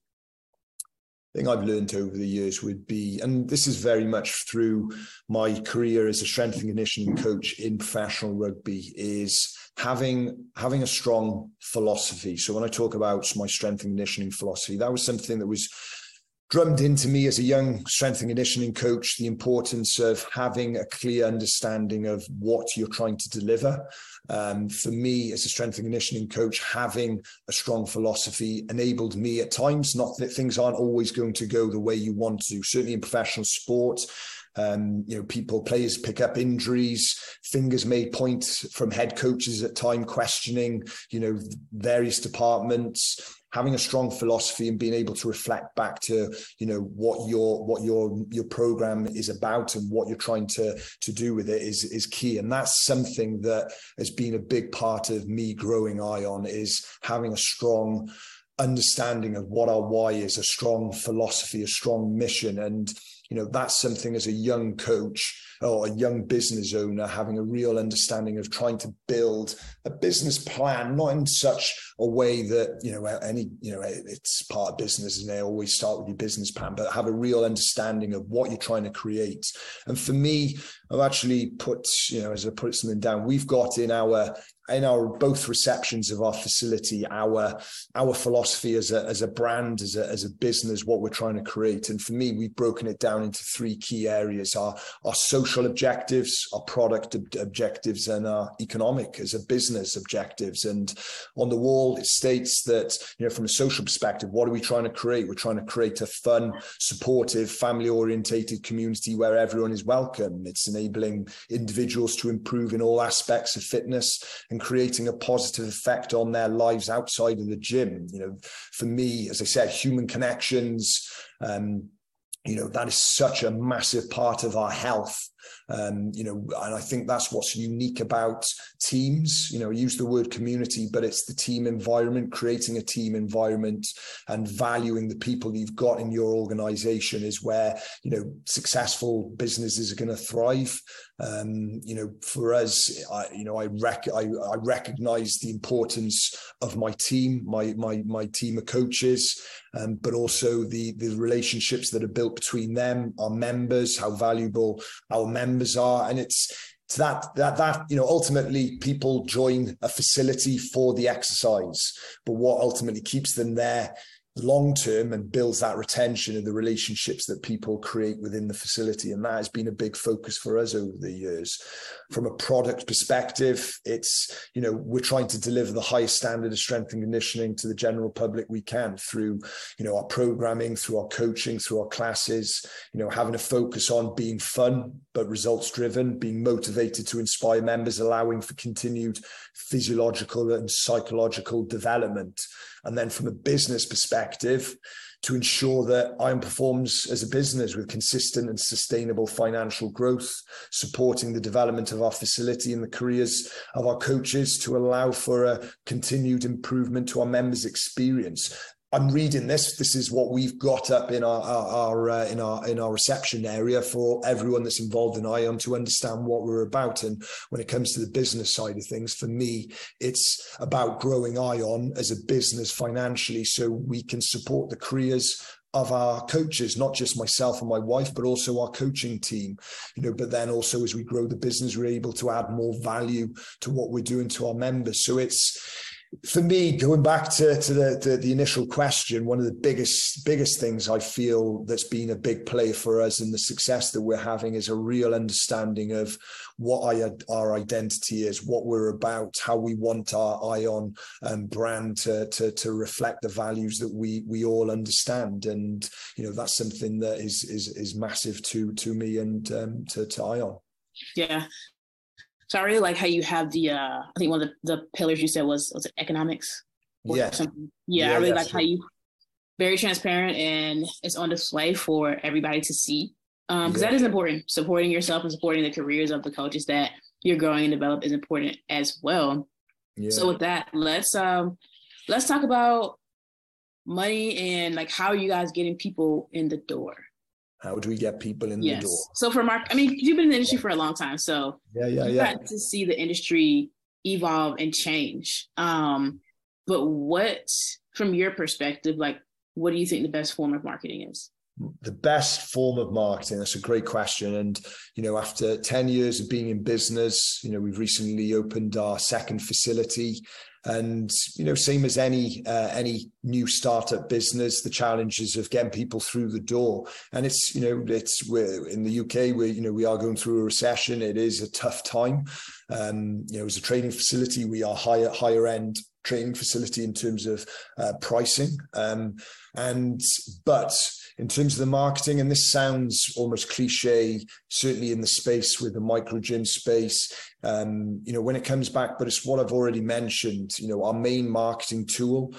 thing I've learned over the years would be, and this is very much through my career as a strength and conditioning coach in professional rugby, is having having a strong philosophy. So when I talk about my strength and conditioning philosophy, that was something that was drummed into me as a young strength and conditioning coach the importance of having a clear understanding of what you're trying to deliver. Um, for me, as a strength and conditioning coach, having a strong philosophy enabled me at times, not that things aren't always going to go the way you want to, certainly in professional sport. Um, you know, people, players pick up injuries, fingers may point from head coaches at time questioning, you know, various departments having a strong philosophy and being able to reflect back to you know what your what your your program is about and what you're trying to to do with it is is key. And that's something that has been a big part of me growing ion is having a strong understanding of what our why is a strong philosophy a strong mission. And you know that's something as a young coach or a young business owner having a real understanding of trying to build a business plan not in such a way that you know any you know it's part of business and they always start with your business plan but have a real understanding of what you're trying to create. And for me i've actually put you know as i put something down we've got in our in our both receptions of our facility our our philosophy as a as a brand as a as a business what we're trying to create. And for me we've broken it down into three key areas our our social objectives our product ob- objectives and our economic as a business objectives. And on the wall it states that you know from a social perspective what are we trying to create? We're trying to create a fun supportive family orientated community where everyone is welcome. It's enabling individuals to improve in all aspects of fitness and creating a positive effect on their lives outside of the gym. You know, for me, as I said, human connections, um, you know, that is such a massive part of our health um, you know, and I think that's what's unique about teams. You know, use the word community, but it's the team environment, creating a team environment and valuing the people you've got in your organization is where, you know, successful businesses are going to thrive. Um, you know, for us, I, you know, I, rec- I, I recognize the importance of my team, my, my, my team of coaches, um, but also the, the relationships that are built between them, our members, how valuable our members are, and it's it's that that that you know ultimately people join a facility for the exercise, but what ultimately keeps them there long term and builds that retention and the relationships that people create within the facility. And that has been a big focus for us over the years. From a product perspective, it's, you know, we're trying to deliver the highest standard of strength and conditioning to the general public we can through, you know, our programming, through our coaching, through our classes, you know, having a focus on being fun, but results driven, being motivated to inspire members, allowing for continued physiological and psychological development. And then from a business perspective, to ensure that Ion performs as a business with consistent and sustainable financial growth, supporting the development of our facility and the careers of our coaches to allow for a continued improvement to our members' experience. I'm reading this. This is what we've got up in our, our, our uh, in our in our reception area for everyone that's involved in Ion to understand what we're about. And when it comes to the business side of things, for me, it's about growing Ion as a business financially, so we can support the careers of our coaches, not just myself and my wife, but also our coaching team. You know, but then also as we grow the business, we're able to add more value to what we're doing to our members. So it's for me, going back to, to the, the, the initial question, one of the biggest biggest things I feel that's been a big play for us and the success that we're having is a real understanding of what I, our identity is, what we're about, how we want our Ion um, brand to, to to reflect the values that we we all understand, and you know that's something that is is is massive to to me and um, to to Ion. Yeah, so I really like how you have the uh I think one of the, the pillars you said was was it economics? Yes. Yeah. yeah, I really like how you very transparent and it's on display for everybody to see. Um because yeah. that is important. Supporting yourself and supporting the careers of the coaches that you're growing and develop is important as well. Yeah. So with that, let's um let's talk about money and like how are you guys getting people in the door? How do we get people in yes. the door? So for Mark, I mean, you've been in the industry for a long time, so yeah, yeah, you yeah. got to see the industry evolve and change. Um, but what, from your perspective, like, what do you think the best form of marketing is? The best form of marketing that's a great question and you know after 10 years of being in business you know we've recently opened our second facility and you know, same as any uh, any new startup business, the challenges of getting people through the door. And it's you know, it's we're in the UK, where you know we are going through a recession. It is a tough time. Um, you know, as a training facility, we are higher higher end training facility in terms of uh, pricing. Um, and but in terms of the marketing, and this sounds almost cliche, certainly in the space with the micro gym space, um, you know, when it comes back, but it's what I've already mentioned, you know, our main marketing tool,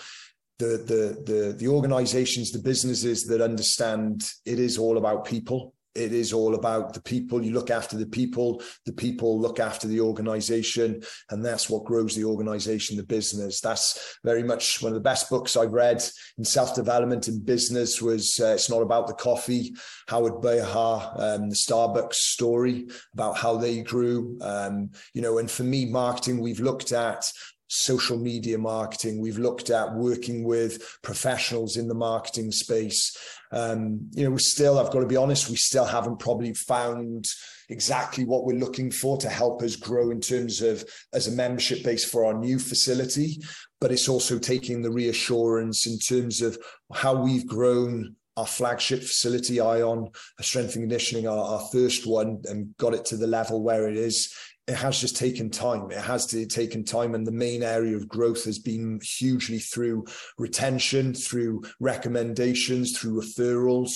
the the the the organizations, the businesses that understand it is all about people it is all about the people. You look after the people, the people look after the organization, and that's what grows the organization, the business. That's very much one of the best books I've read in self development in business. Was uh, it's not about the coffee. Howard Behar, um, the Starbucks story about how they grew. Um, you know, and for me, marketing we've looked at social media marketing. We've looked at working with professionals in the marketing space. Um, you know, we still, I've got to be honest, we still haven't probably found exactly what we're looking for to help us grow in terms of as a membership base for our new facility. But it's also taking the reassurance in terms of how we've grown our flagship facility, Ion, strength and conditioning, our, our, first one, and got it to the level where it is it has just taken time. It has taken time, and the main area of growth has been hugely through retention, through recommendations, through referrals,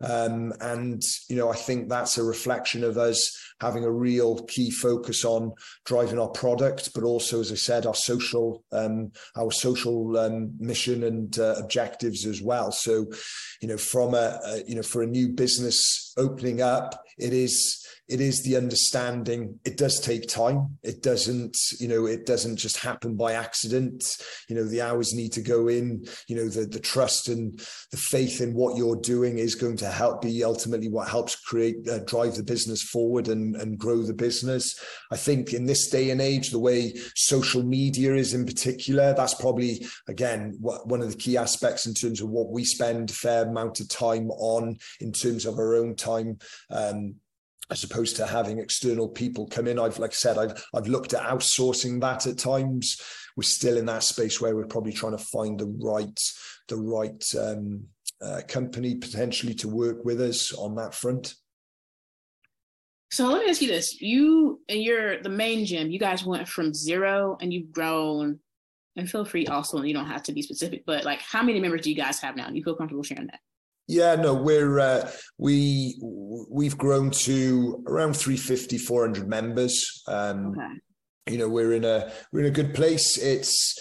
um, and you know I think that's a reflection of us having a real key focus on driving our product, but also, as I said, our social um, our social um, mission and uh, objectives as well. So, you know, from a, a you know for a new business opening up, it is it is the understanding. It does take time. It doesn't you know it doesn't just happen by accident. You know the hours need to go in. You know the the trust and the faith in what you're doing is going to help be ultimately what helps create uh, drive the business forward and and grow the business. I think in this day and age the way social media is in particular that's probably again one of the key aspects in terms of what we spend a fair amount of time on in terms of our own time um, as opposed to having external people come in. I've, like I said, I've I've looked at outsourcing that at times. We're still in that space where we're probably trying to find the right the right um, uh, company potentially to work with us on that front. So let me ask you this: You and your the main gym, you guys went from zero and you've grown. And feel free also, and you don't have to be specific, but like, how many members do you guys have now? Do you feel comfortable sharing that? Yeah, no, we're uh, we we've grown to around 350, 400 members. Um, okay. You know, we're in a we're in a good place. It's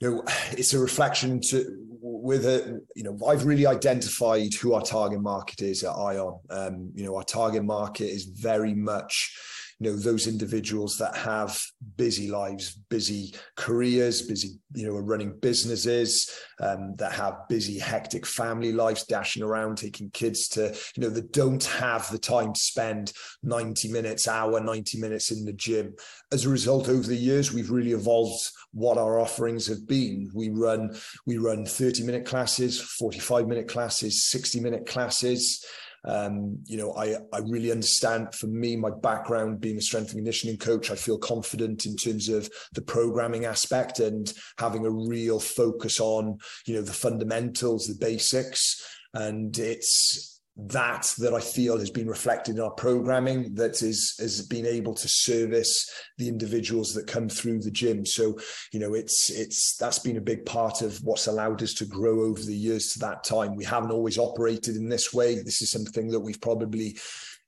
you know, it's a reflection to with a you know I've really identified who our target market is at Ion. Um, you know, our target market is very much you know those individuals that have busy lives busy careers busy you know are running businesses um, that have busy hectic family lives dashing around taking kids to you know that don't have the time to spend 90 minutes hour 90 minutes in the gym. As a result over the years we've really evolved what our offerings have been. We run we run 30 minute classes 45 minute classes 60 minute classes um, you know, I, I really understand for me, my background being a strength and conditioning coach, I feel confident in terms of the programming aspect and having a real focus on, you know, the fundamentals, the basics. And it's that that I feel has been reflected in our programming that is has been able to service the individuals that come through the gym. So, you know, it's it's that's been a big part of what's allowed us to grow over the years to that time. We haven't always operated in this way. This is something that we've probably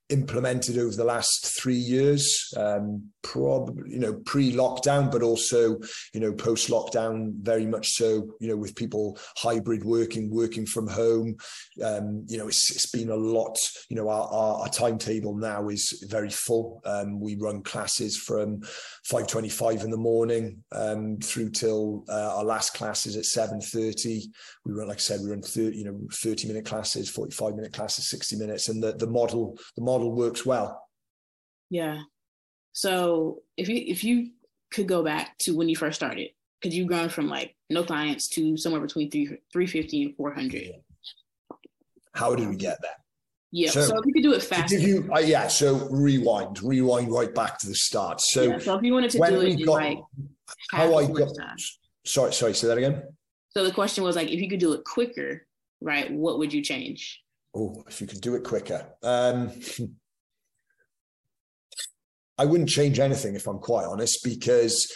implemented over the last three years, um, probably you know pre-lockdown, but also you know post-lockdown, very much so. You know, with people hybrid working, working from home, um, you know, it's, it's been a lot. You know, our, our, our timetable now is very full. Um, we run classes from five twenty-five in the morning um, through till uh, our last class is at seven thirty. We run, like I said, we run 30, you know thirty-minute classes, forty-five minute classes, sixty minutes, and the the model the model model works well. Yeah. So if you if you could go back to when you first started, because you've gone from like no clients to somewhere between three three fifty and four hundred. How did we get there? Yeah. So, so if you could do it faster. You, uh, yeah. So rewind, rewind right back to the start. So, yeah, so if you wanted to do it in got, like how I got. Time. Sorry, sorry. Say that again. So the question was like, if you could do it quicker, right? What would you change? Oh, if you could do it quicker. Um, I wouldn't change anything if I'm quite honest, because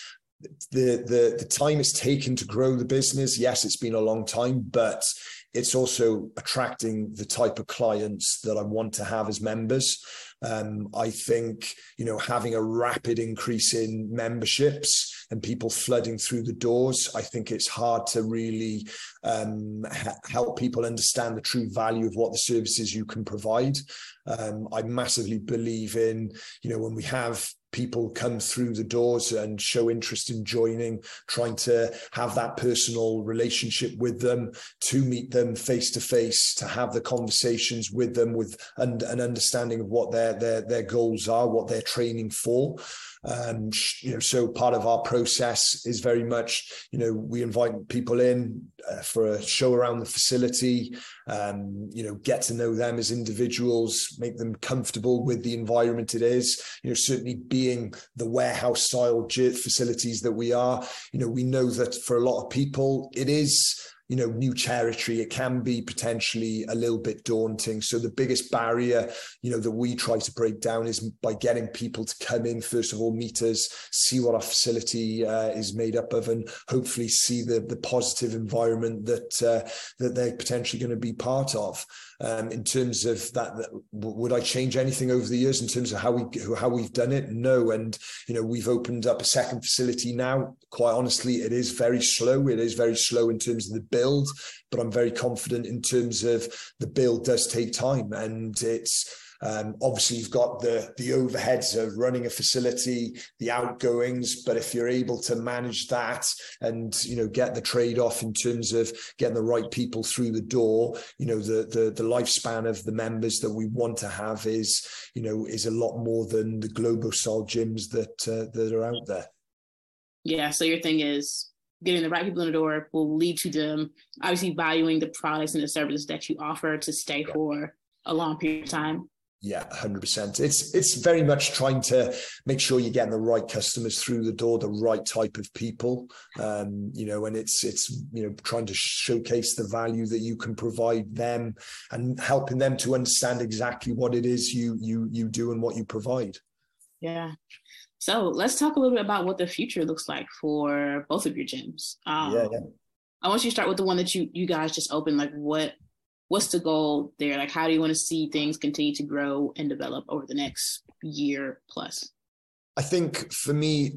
the the the time it's taken to grow the business, yes, it's been a long time, but it's also attracting the type of clients that I want to have as members. Um, I think you know having a rapid increase in memberships and people flooding through the doors, I think it's hard to really um, ha- help people understand the true value of what the services you can provide. Um, I massively believe in you know when we have people come through the doors and show interest in joining, trying to have that personal relationship with them, to meet them face to face, to have the conversations with them with and an understanding of what their their their goals are, what they're training for. Um, you know, so part of our process is very much, you know, we invite people in uh, for a show around the facility, um, you know, get to know them as individuals, make them comfortable with the environment it is. You know, certainly being the warehouse style facilities that we are, you know, we know that for a lot of people, it is you know new territory it can be potentially a little bit daunting. So the biggest barrier you know that we try to break down is by getting people to come in first of all meet us see what our facility uh, is made up of and hopefully see the the positive environment that uh, that they're potentially going to be part of um, in terms of that, that, would I change anything over the years in terms of how we how we've done it? No, and you know we've opened up a second facility now. Quite honestly, it is very slow. It is very slow in terms of the build, but I'm very confident in terms of the build does take time, and it's um, obviously, you've got the the overheads of running a facility, the outgoings, but if you're able to manage that and you know get the trade off in terms of getting the right people through the door, you know the the the lifespan of the members that we want to have is you know is a lot more than the global style gyms that uh, that are out there. Yeah. So your thing is getting the right people in the door will lead to them obviously valuing the products and the services that you offer to stay for a long period of time. Yeah, hundred percent. It's it's very much trying to make sure you're getting the right customers through the door, the right type of people. Um, you know, and it's it's you know trying to showcase the value that you can provide them and helping them to understand exactly what it is you you you do and what you provide. Yeah. So let's talk a little bit about what the future looks like for both of your gyms. Um, yeah, yeah. I want you to start with the one that you you guys just opened. Like, what what's the goal there? Like, how do you want to see things continue to grow and develop over the next year plus? I think for me,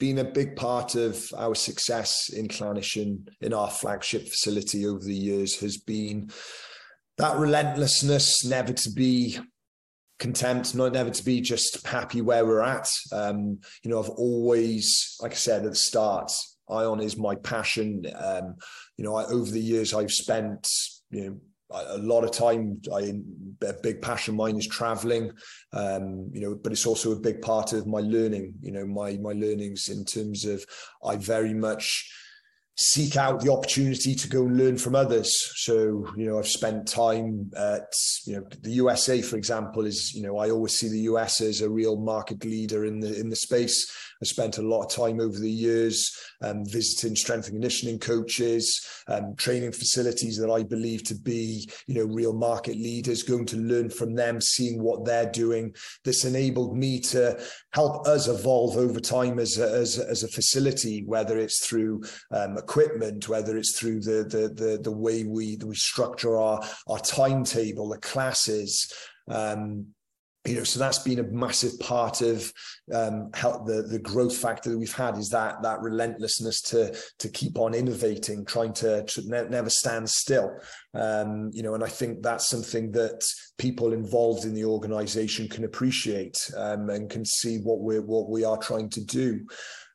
being a big part of our success in Llanishen, in our flagship facility over the years, has been that relentlessness, never to be content, not never to be just happy where we're at. Um, you know, I've always, like I said at the start, Ion is my passion. Um, you know, I, over the years I've spent, you know, a lot of time I, a big passion of mine is traveling um, you know but it's also a big part of my learning you know my my learnings in terms of i very much seek out the opportunity to go and learn from others. So, you know, I've spent time at, you know, the USA, for example, is, you know, I always see the US as a real market leader in the in the space. I spent a lot of time over the years um, visiting strength and conditioning coaches, um, training facilities that I believe to be, you know, real market leaders, going to learn from them, seeing what they're doing. This enabled me to help us evolve over time as a, as, as a facility, whether it's through um, equipment, whether it's through the the the, the way we we structure our our timetable, the classes. Um, you know, so that's been a massive part of um, help the the growth factor that we've had is that that relentlessness to to keep on innovating, trying to, to ne- never stand still. Um, you know, and I think that's something that people involved in the organisation can appreciate um, and can see what we're what we are trying to do.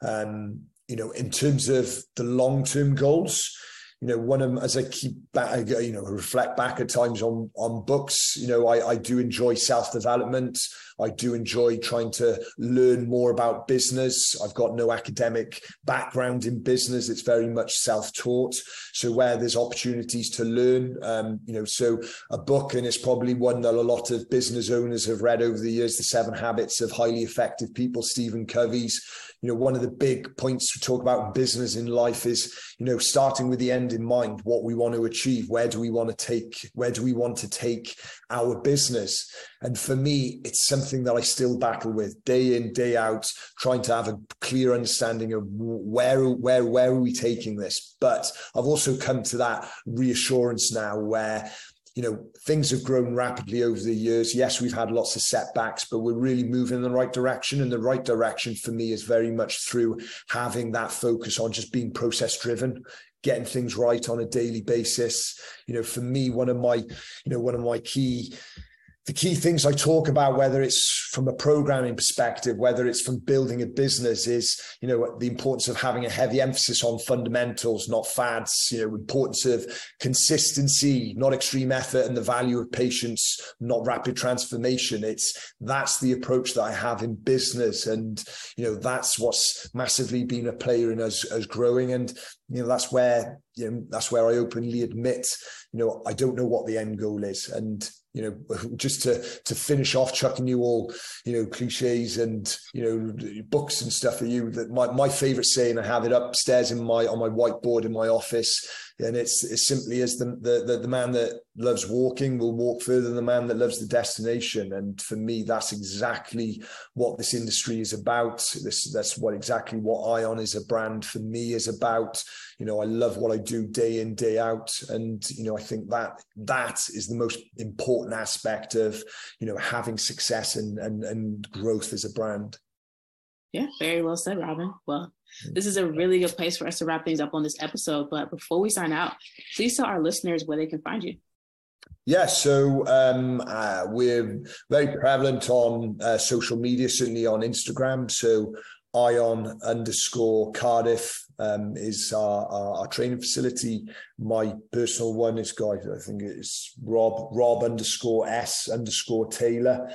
Um, you know, in terms of the long term goals, you know, one of as I keep back, you know, reflect back at times on on books. You know, I, I do enjoy self development. I do enjoy trying to learn more about business. I've got no academic background in business. It's very much self taught. So where there's opportunities to learn, um, you know, so a book, and it's probably one that a lot of business owners have read over the years, The Seven Habits of Highly Effective People, Stephen Covey's you know one of the big points to talk about business in life is you know starting with the end in mind what we want to achieve where do we want to take where do we want to take our business and for me it's something that i still battle with day in day out trying to have a clear understanding of where where where are we taking this but i've also come to that reassurance now where you know, things have grown rapidly over the years. Yes, we've had lots of setbacks, but we're really moving in the right direction. And the right direction for me is very much through having that focus on just being process driven, getting things right on a daily basis. You know, for me, one of my, you know, one of my key the key things I talk about, whether it's from a programming perspective, whether it's from building a business, is you know the importance of having a heavy emphasis on fundamentals, not fads. You know, importance of consistency, not extreme effort, and the value of patience, not rapid transformation. It's that's the approach that I have in business, and you know that's what's massively been a player in us as growing. And you know that's where you know that's where I openly admit, you know, I don't know what the end goal is, and you know, just to to finish off, chucking you all, you know, cliches and you know, books and stuff at you. That my my favorite saying, I have it upstairs in my on my whiteboard in my office and it's as simply as the, the, the the man that loves walking will walk further than the man that loves the destination. And for me, that's exactly what this industry is about. This that's what exactly what Ion is a brand for me is about. You know, I love what I do day in day out, and you know, I think that that is the most important aspect of you know having success and and, and growth as a brand. Yeah, very well said, Robin. Well, this is a really good place for us to wrap things up on this episode. But before we sign out, please tell our listeners where they can find you. Yeah, so um, uh, we're very prevalent on uh, social media, certainly on Instagram. So Ion underscore Cardiff um, is our, our, our, training facility. My personal one is guy, I think it's Rob Rob underscore S underscore Taylor.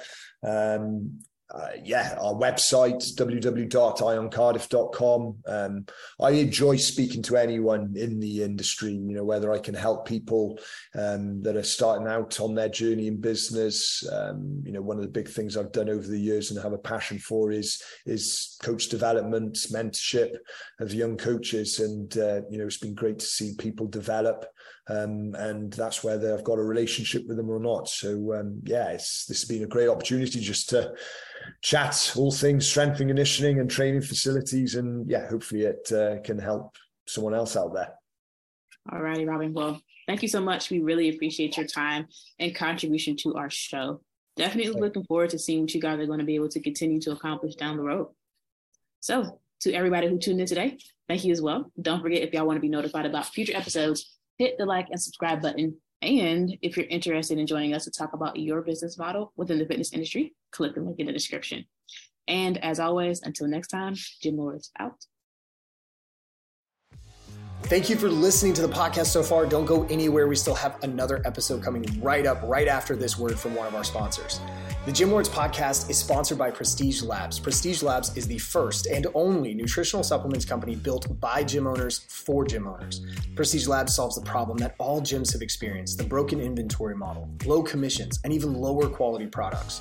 Um, uh, yeah, our website, www.ioncardiff.com. Um, I enjoy speaking to anyone in the industry, you know, whether I can help people um, that are starting out on their journey in business. Um, you know, one of the big things I've done over the years and have a passion for is, is coach development, mentorship of young coaches. And, uh, you know, it's been great to see people develop. Um, and that's whether I've got a relationship with them or not. So, um, yeah, it's, this has been a great opportunity just to, chat all things strength and conditioning and training facilities. And yeah, hopefully it uh, can help someone else out there. All righty, Robin. Well, thank you so much. We really appreciate your time and contribution to our show. Definitely looking forward to seeing what you guys are going to be able to continue to accomplish down the road. So, to everybody who tuned in today, thank you as well. Don't forget if y'all want to be notified about future episodes, hit the like and subscribe button And if you're interested in joining us to talk about your business model within the fitness industry, click the link in the description. And as always, until next time, Gym Lords out. Thank you for listening to the podcast so far. Don't go anywhere. We still have another episode coming right up, right after this word from one of our sponsors. The Gym Lords podcast is sponsored by Prestige Labs. Prestige Labs is the first and only nutritional supplements company built by gym owners for gym owners. Prestige Labs solves the problem that all gyms have experienced the broken inventory model, low commissions, and even lower quality products.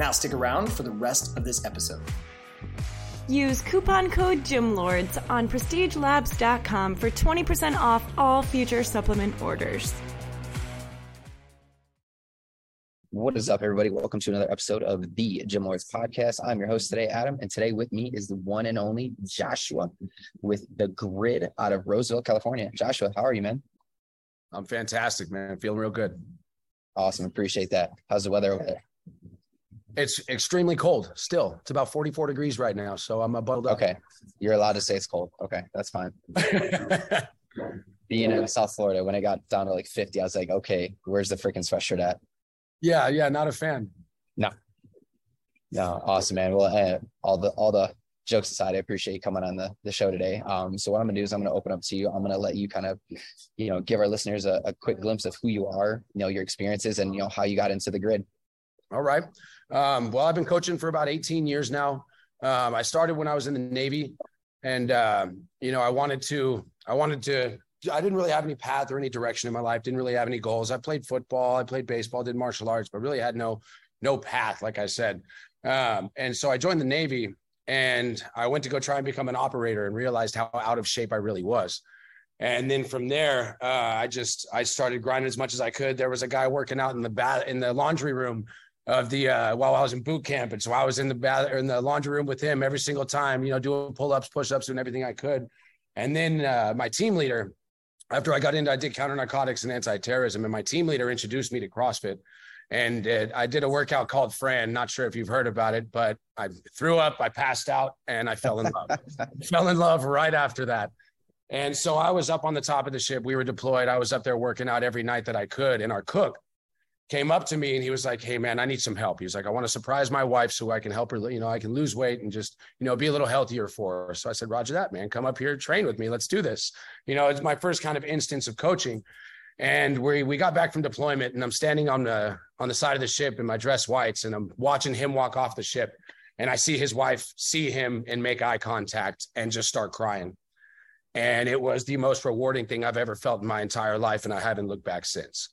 Now stick around for the rest of this episode. Use coupon code GYMLORDS on prestigelabs.com for 20% off all future supplement orders. What is up, everybody? Welcome to another episode of the Gym Lords podcast. I'm your host today, Adam, and today with me is the one and only Joshua with the grid out of Roseville, California. Joshua, how are you, man? I'm fantastic, man. Feeling real good. Awesome. Appreciate that. How's the weather over there? It's extremely cold still. It's about 44 degrees right now. So I'm bundled up. Okay. You're allowed to say it's cold. Okay. That's fine. Being in South Florida, when it got down to like 50, I was like, okay, where's the freaking sweatshirt at? Yeah, yeah, not a fan. No, no, awesome, man. Well, uh, all the all the jokes aside, I appreciate you coming on the the show today. Um, so what I'm gonna do is I'm gonna open up to you. I'm gonna let you kind of, you know, give our listeners a, a quick glimpse of who you are, you know, your experiences, and you know how you got into the grid. All right. Um, well, I've been coaching for about 18 years now. Um, I started when I was in the Navy, and um, you know, I wanted to, I wanted to I didn't really have any path or any direction in my life. Didn't really have any goals. I played football, I played baseball, did martial arts, but really had no no path, like I said. Um, and so I joined the Navy, and I went to go try and become an operator, and realized how out of shape I really was. And then from there, uh, I just I started grinding as much as I could. There was a guy working out in the bath in the laundry room of the uh, while I was in boot camp, and so I was in the bath in the laundry room with him every single time, you know, doing pull ups, push ups, doing everything I could. And then uh, my team leader, after I got into, I did counter narcotics and anti terrorism, and my team leader introduced me to CrossFit. And it, I did a workout called Fran. Not sure if you've heard about it, but I threw up, I passed out, and I fell in love. fell in love right after that. And so I was up on the top of the ship. We were deployed. I was up there working out every night that I could. And our cook came up to me and he was like, Hey man, I need some help. He was like, I want to surprise my wife so I can help her, you know, I can lose weight and just, you know, be a little healthier for her. So I said, Roger that, man. Come up here, train with me. Let's do this. You know, it's my first kind of instance of coaching. And we we got back from deployment and I'm standing on the on the side of the ship in my dress whites and I'm watching him walk off the ship. And I see his wife see him and make eye contact and just start crying. And it was the most rewarding thing I've ever felt in my entire life. And I haven't looked back since.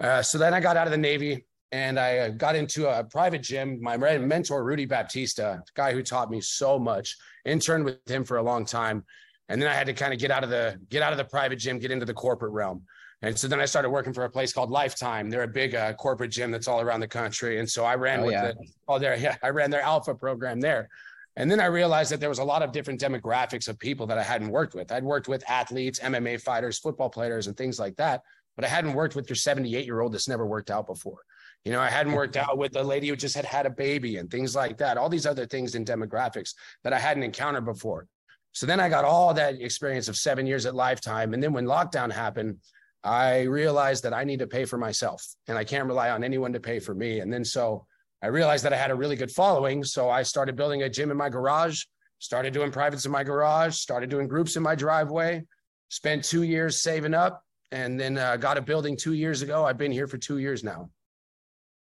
Uh, so then I got out of the Navy and I uh, got into a private gym. My mentor, Rudy Baptista, guy who taught me so much, interned with him for a long time. And then I had to kind of get out of the get out of the private gym, get into the corporate realm. And so then I started working for a place called Lifetime. They're a big uh, corporate gym that's all around the country. And so I ran oh, with yeah. the oh there yeah I ran their alpha program there. And then I realized that there was a lot of different demographics of people that I hadn't worked with. I'd worked with athletes, MMA fighters, football players, and things like that but I hadn't worked with your 78 year old that's never worked out before. You know, I hadn't worked out with a lady who just had had a baby and things like that, all these other things in demographics that I hadn't encountered before. So then I got all that experience of seven years at Lifetime. And then when lockdown happened, I realized that I need to pay for myself and I can't rely on anyone to pay for me. And then so I realized that I had a really good following. So I started building a gym in my garage, started doing privates in my garage, started doing groups in my driveway, spent two years saving up, and then uh, got a building two years ago. I've been here for two years now.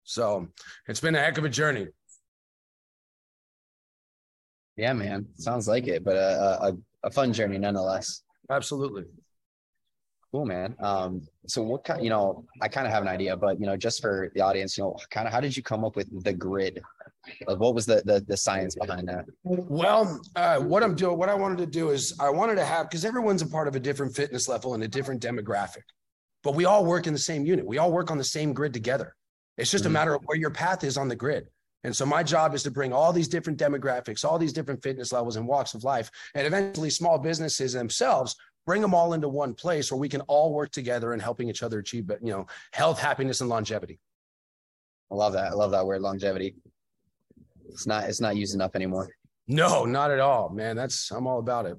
So it's been a heck of a journey. Yeah, man. Sounds like it, but a, a, a fun journey nonetheless. Absolutely. Cool, man. Um, so what kind, you know, I kind of have an idea, but you know, just for the audience, you know, kind of how did you come up with the grid? What was the the, the science behind that? Well, uh, what I'm doing, what I wanted to do is I wanted to have because everyone's a part of a different fitness level and a different demographic. but we all work in the same unit. We all work on the same grid together. It's just mm-hmm. a matter of where your path is on the grid. And so my job is to bring all these different demographics, all these different fitness levels and walks of life, and eventually small businesses themselves bring them all into one place where we can all work together and helping each other achieve, you know, health, happiness, and longevity. I love that. I love that word longevity. It's not it's not used enough anymore. No, not at all, man. That's I'm all about it.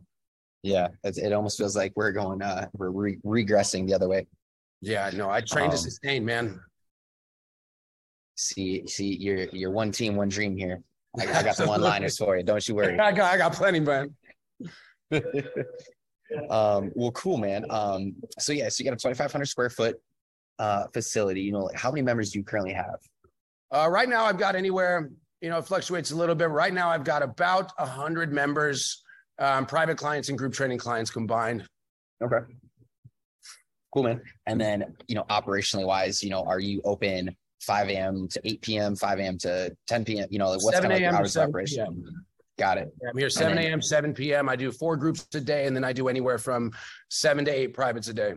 Yeah, it almost feels like we're going uh we're re- regressing the other way. Yeah, no, I trained um, to sustain, man. See, see, you're you're one team, one dream here. I, I got the one liners for you. Don't you worry. I got I got plenty, man. um, well, cool, man. Um, so yeah, so you got a 2,500 square foot uh facility. You know, like how many members do you currently have? Uh, right now, I've got anywhere. You know, it fluctuates a little bit. Right now, I've got about a hundred members, um, private clients and group training clients combined. Okay. Cool, man. And then, you know, operationally wise, you know, are you open 5 a.m. to 8 p.m., 5 a.m. to 10 p.m.? You know, like what's kind of like hours of operation? PM. Got it. I'm here 7 a.m., 7 p.m. I do four groups a day, and then I do anywhere from seven to eight privates a day.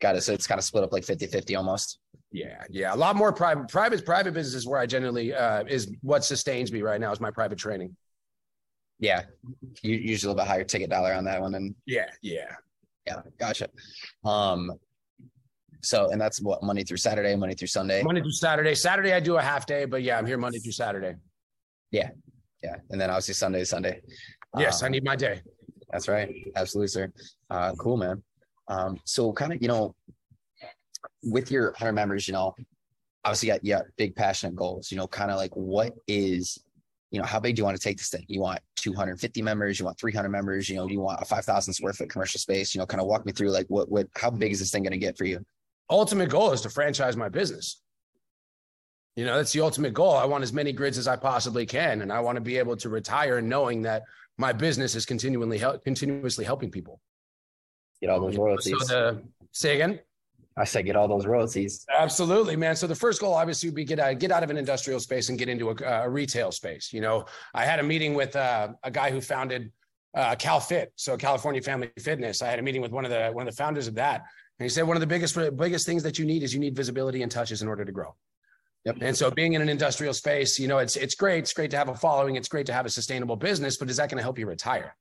Got it. So it's kind of split up like 50 50 almost. Yeah, yeah, a lot more private. Private, private business is where I generally uh, is what sustains me right now is my private training. Yeah, you usually a little bit higher ticket dollar on that one, and yeah, yeah, yeah, gotcha. Um, so and that's what Monday through Saturday, Monday through Sunday. Monday through Saturday. Saturday I do a half day, but yeah, I'm here Monday through Saturday. Yeah, yeah, and then obviously Sunday, Sunday. Yes, um, I need my day. That's right, absolutely, sir. Uh, cool, man. Um, so kind of, you know, with your 100 members, you know, obviously got, yeah, big passionate goals, you know, kind of like what is, you know, how big do you want to take this thing? You want 250 members, you want 300 members, you know, you want a 5,000 square foot commercial space? You know, kind of walk me through like what, what, how big is this thing going to get for you? Ultimate goal is to franchise my business. You know, that's the ultimate goal. I want as many grids as I possibly can. And I want to be able to retire knowing that my business is continually continuously helping people. Get all those royalties. So the, say again. I said get all those royalties. Absolutely, man. So the first goal obviously would be get out, get out of an industrial space and get into a, a retail space. You know, I had a meeting with uh, a guy who founded uh, CalFit, so California Family Fitness. I had a meeting with one of the one of the founders of that, and he said one of the biggest biggest things that you need is you need visibility and touches in order to grow. Yep. And so being in an industrial space, you know, it's it's great. It's great to have a following. It's great to have a sustainable business, but is that going to help you retire?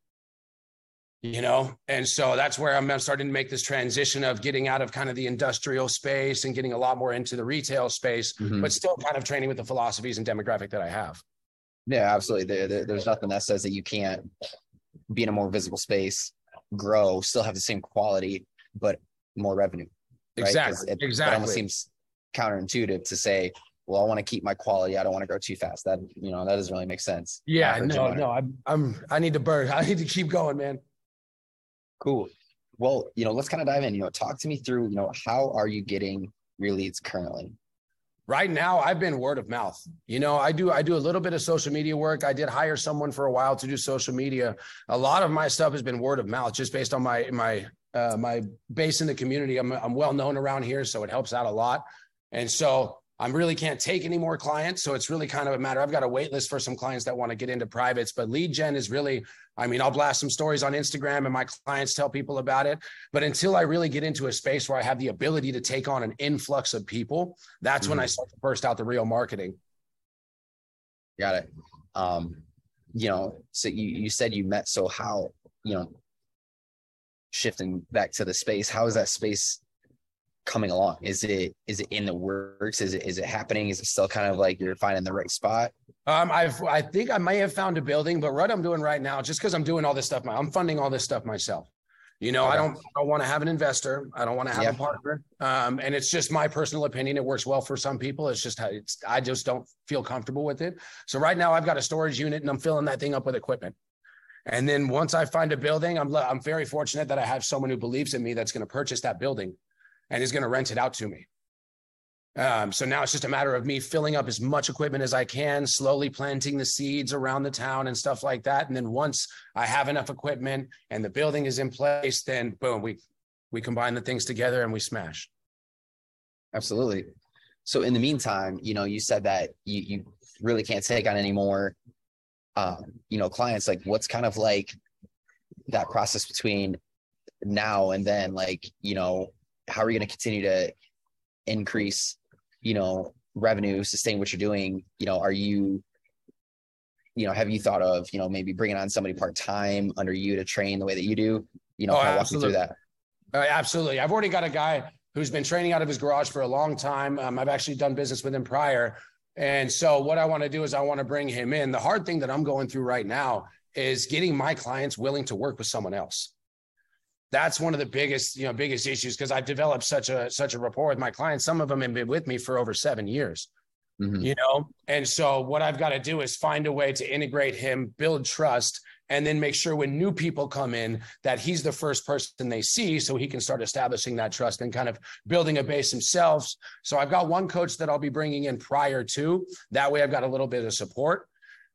You know and so that's where i'm starting to make this transition of getting out of kind of the industrial space and getting a lot more into the retail space mm-hmm. but still kind of training with the philosophies and demographic that i have yeah absolutely there, there, there's nothing that says that you can't be in a more visible space grow still have the same quality but more revenue right? exactly it, exactly it almost seems counterintuitive to say well, I want to keep my quality. I don't want to grow too fast. That you know that doesn't really make sense. Yeah, no, no. I'm I'm I need to burn. I need to keep going, man. Cool. Well, you know, let's kind of dive in. You know, talk to me through, you know, how are you getting your leads currently? Right now, I've been word of mouth. You know, I do I do a little bit of social media work. I did hire someone for a while to do social media. A lot of my stuff has been word of mouth, just based on my my uh, my base in the community. I'm I'm well known around here, so it helps out a lot. And so I really can't take any more clients. So it's really kind of a matter. I've got a wait list for some clients that want to get into privates, but lead gen is really, I mean, I'll blast some stories on Instagram and my clients tell people about it. But until I really get into a space where I have the ability to take on an influx of people, that's mm-hmm. when I mm-hmm. start to burst out the real marketing. Got it. Um, you know, so you, you said you met, so how, you know, shifting back to the space, how is that space coming along? Is it is it in the works? Is it is it happening? Is it still kind of like you're finding the right spot? Um, I've I think I may have found a building, but what I'm doing right now, just because I'm doing all this stuff, I'm funding all this stuff myself. You know, okay. I don't I don't want to have an investor. I don't want to have yeah. a partner. Um, and it's just my personal opinion. It works well for some people. It's just it's I just don't feel comfortable with it. So right now I've got a storage unit and I'm filling that thing up with equipment. And then once I find a building, I'm I'm very fortunate that I have someone who believes in me that's going to purchase that building and he's going to rent it out to me. Um, so now it's just a matter of me filling up as much equipment as I can, slowly planting the seeds around the town and stuff like that. And then once I have enough equipment and the building is in place, then boom, we we combine the things together and we smash. Absolutely. So in the meantime, you know, you said that you you really can't take on any more, um, you know, clients. Like, what's kind of like that process between now and then? Like, you know, how are you going to continue to increase, you know, revenue, sustain what you're doing? You know, are you, you know, have you thought of, you know, maybe bringing on somebody part time under you to train the way that you do? You know, Oh, kind of walk me through absolutely. that. Uh, absolutely. I've already got a guy who's been training out of his garage for a long time. Um, I've actually done business with him prior. And so what I want to do is I want to bring him in. The hard thing that I'm going through right now is getting my clients willing to work with someone else. That's one of the biggest, you know, biggest issues because I've developed such a such a rapport with my clients. Some of them have been with me for over seven years Mhm. you know and so what i've got to do is find a way to integrate him build trust and then make sure when new people come in that he's the first person they see so he can start establishing that trust and kind of building a base himself so i've got one coach that i'll be bringing in prior to that way i've got a little bit of support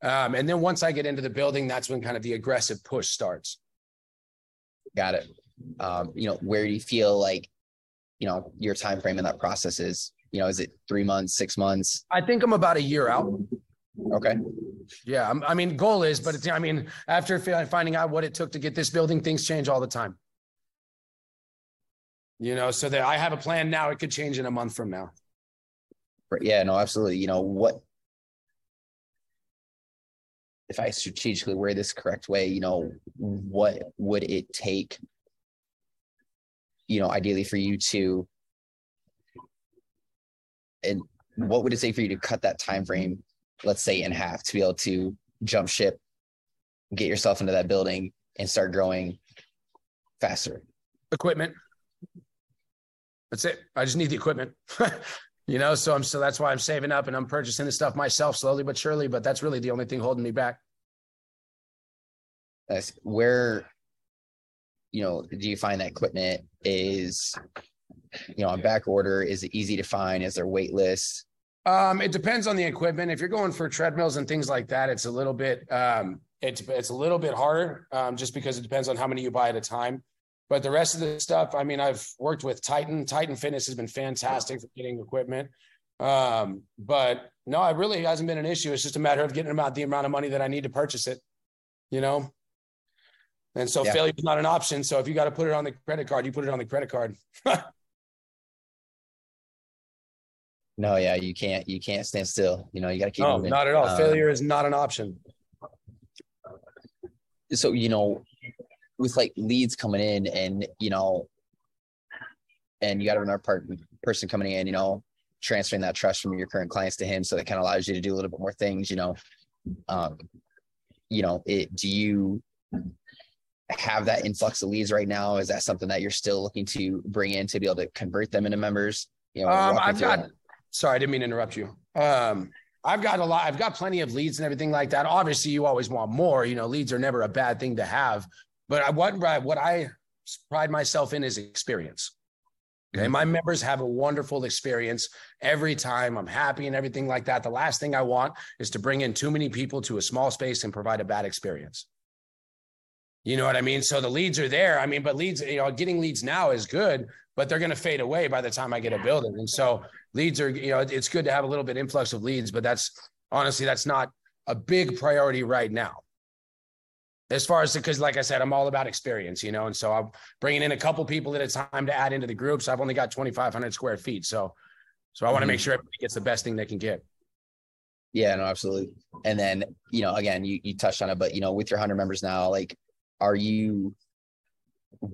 um, and then once i get into the building that's when kind of the aggressive push starts Got it. Um, you know, where do you feel like, you know, your time frame in that process is? You know, is it three months, six months? i think i'm about a year out Okay. yeah I'm, i mean goal is but it's, i mean after finding out what it took to get this building things change all the time you know so that i have a plan now it could change in a month from now Yeah, no, absolutely. You know, what if I strategically wear this correct way, you know, what would it take, you know, ideally for you to and what would it take for you to cut that time frame, let's say in half, to be able to jump ship, get yourself into that building and start growing faster? equipment. That's it. I just need the equipment. You know so i'm so that's why i'm saving up and i'm purchasing the stuff myself slowly but surely but that's really the only thing holding me back. That's where, you know, do you find that equipment is, you know, on back order? Is it easy to find? Is there wait lists? Um, it depends on the equipment. If you're going for treadmills and things like that, it's a little bit um, it's it's a little bit harder um, just because it depends on how many you buy at a time. But the rest of the stuff, I mean, I've worked with Titan. Titan Fitness has been fantastic for getting equipment. Um, but no, it really hasn't been an issue. It's just a matter of getting about the amount of money that I need to purchase it. You know. And so Yeah. failure is not an option. So if you got to put it on the credit card, you put it on the credit card. No, yeah, you can't. You can't stand still. You know, you got to keep No, moving. not at all. Um, Failure is not an option. So you know, with like leads coming in, and you know, and you got another part person coming in, you know, transferring that trust from your current clients to him, so that kind of allows you to do a little bit more things. You know, um, you know, it. Do you have that influx of leads right now? Is that something that you're still looking to bring in to be able to convert them into members? You know, Um, I've got. that. Sorry, I didn't mean to interrupt you. Um, I've got a lot. I've got plenty of leads and everything like that. Obviously, you always want more. You know, leads are never a bad thing to have. But I, what what I pride myself in is experience. Okay, my members have a wonderful experience every time. I'm happy and everything like that. The last thing I want is to bring in too many people to a small space and provide a bad experience. You know what I mean? So the leads are there. I mean, but leads, you know, getting leads now is good, but they're going to fade away by the time I get a building. And so leads are, you know, it's good to have a little bit influx of leads, but that's honestly, that's not a big priority right now. As far as because, like I said, I'm all about experience, you know, and so I'm bringing in a couple people at a time to add into the groups. I've only got 2,500 square feet, so so I want to mm-hmm. make sure everybody gets the best thing they can get. Yeah, no, absolutely. And then, you know, again, you, you touched on it, but you know, with your hundred members now, like, are you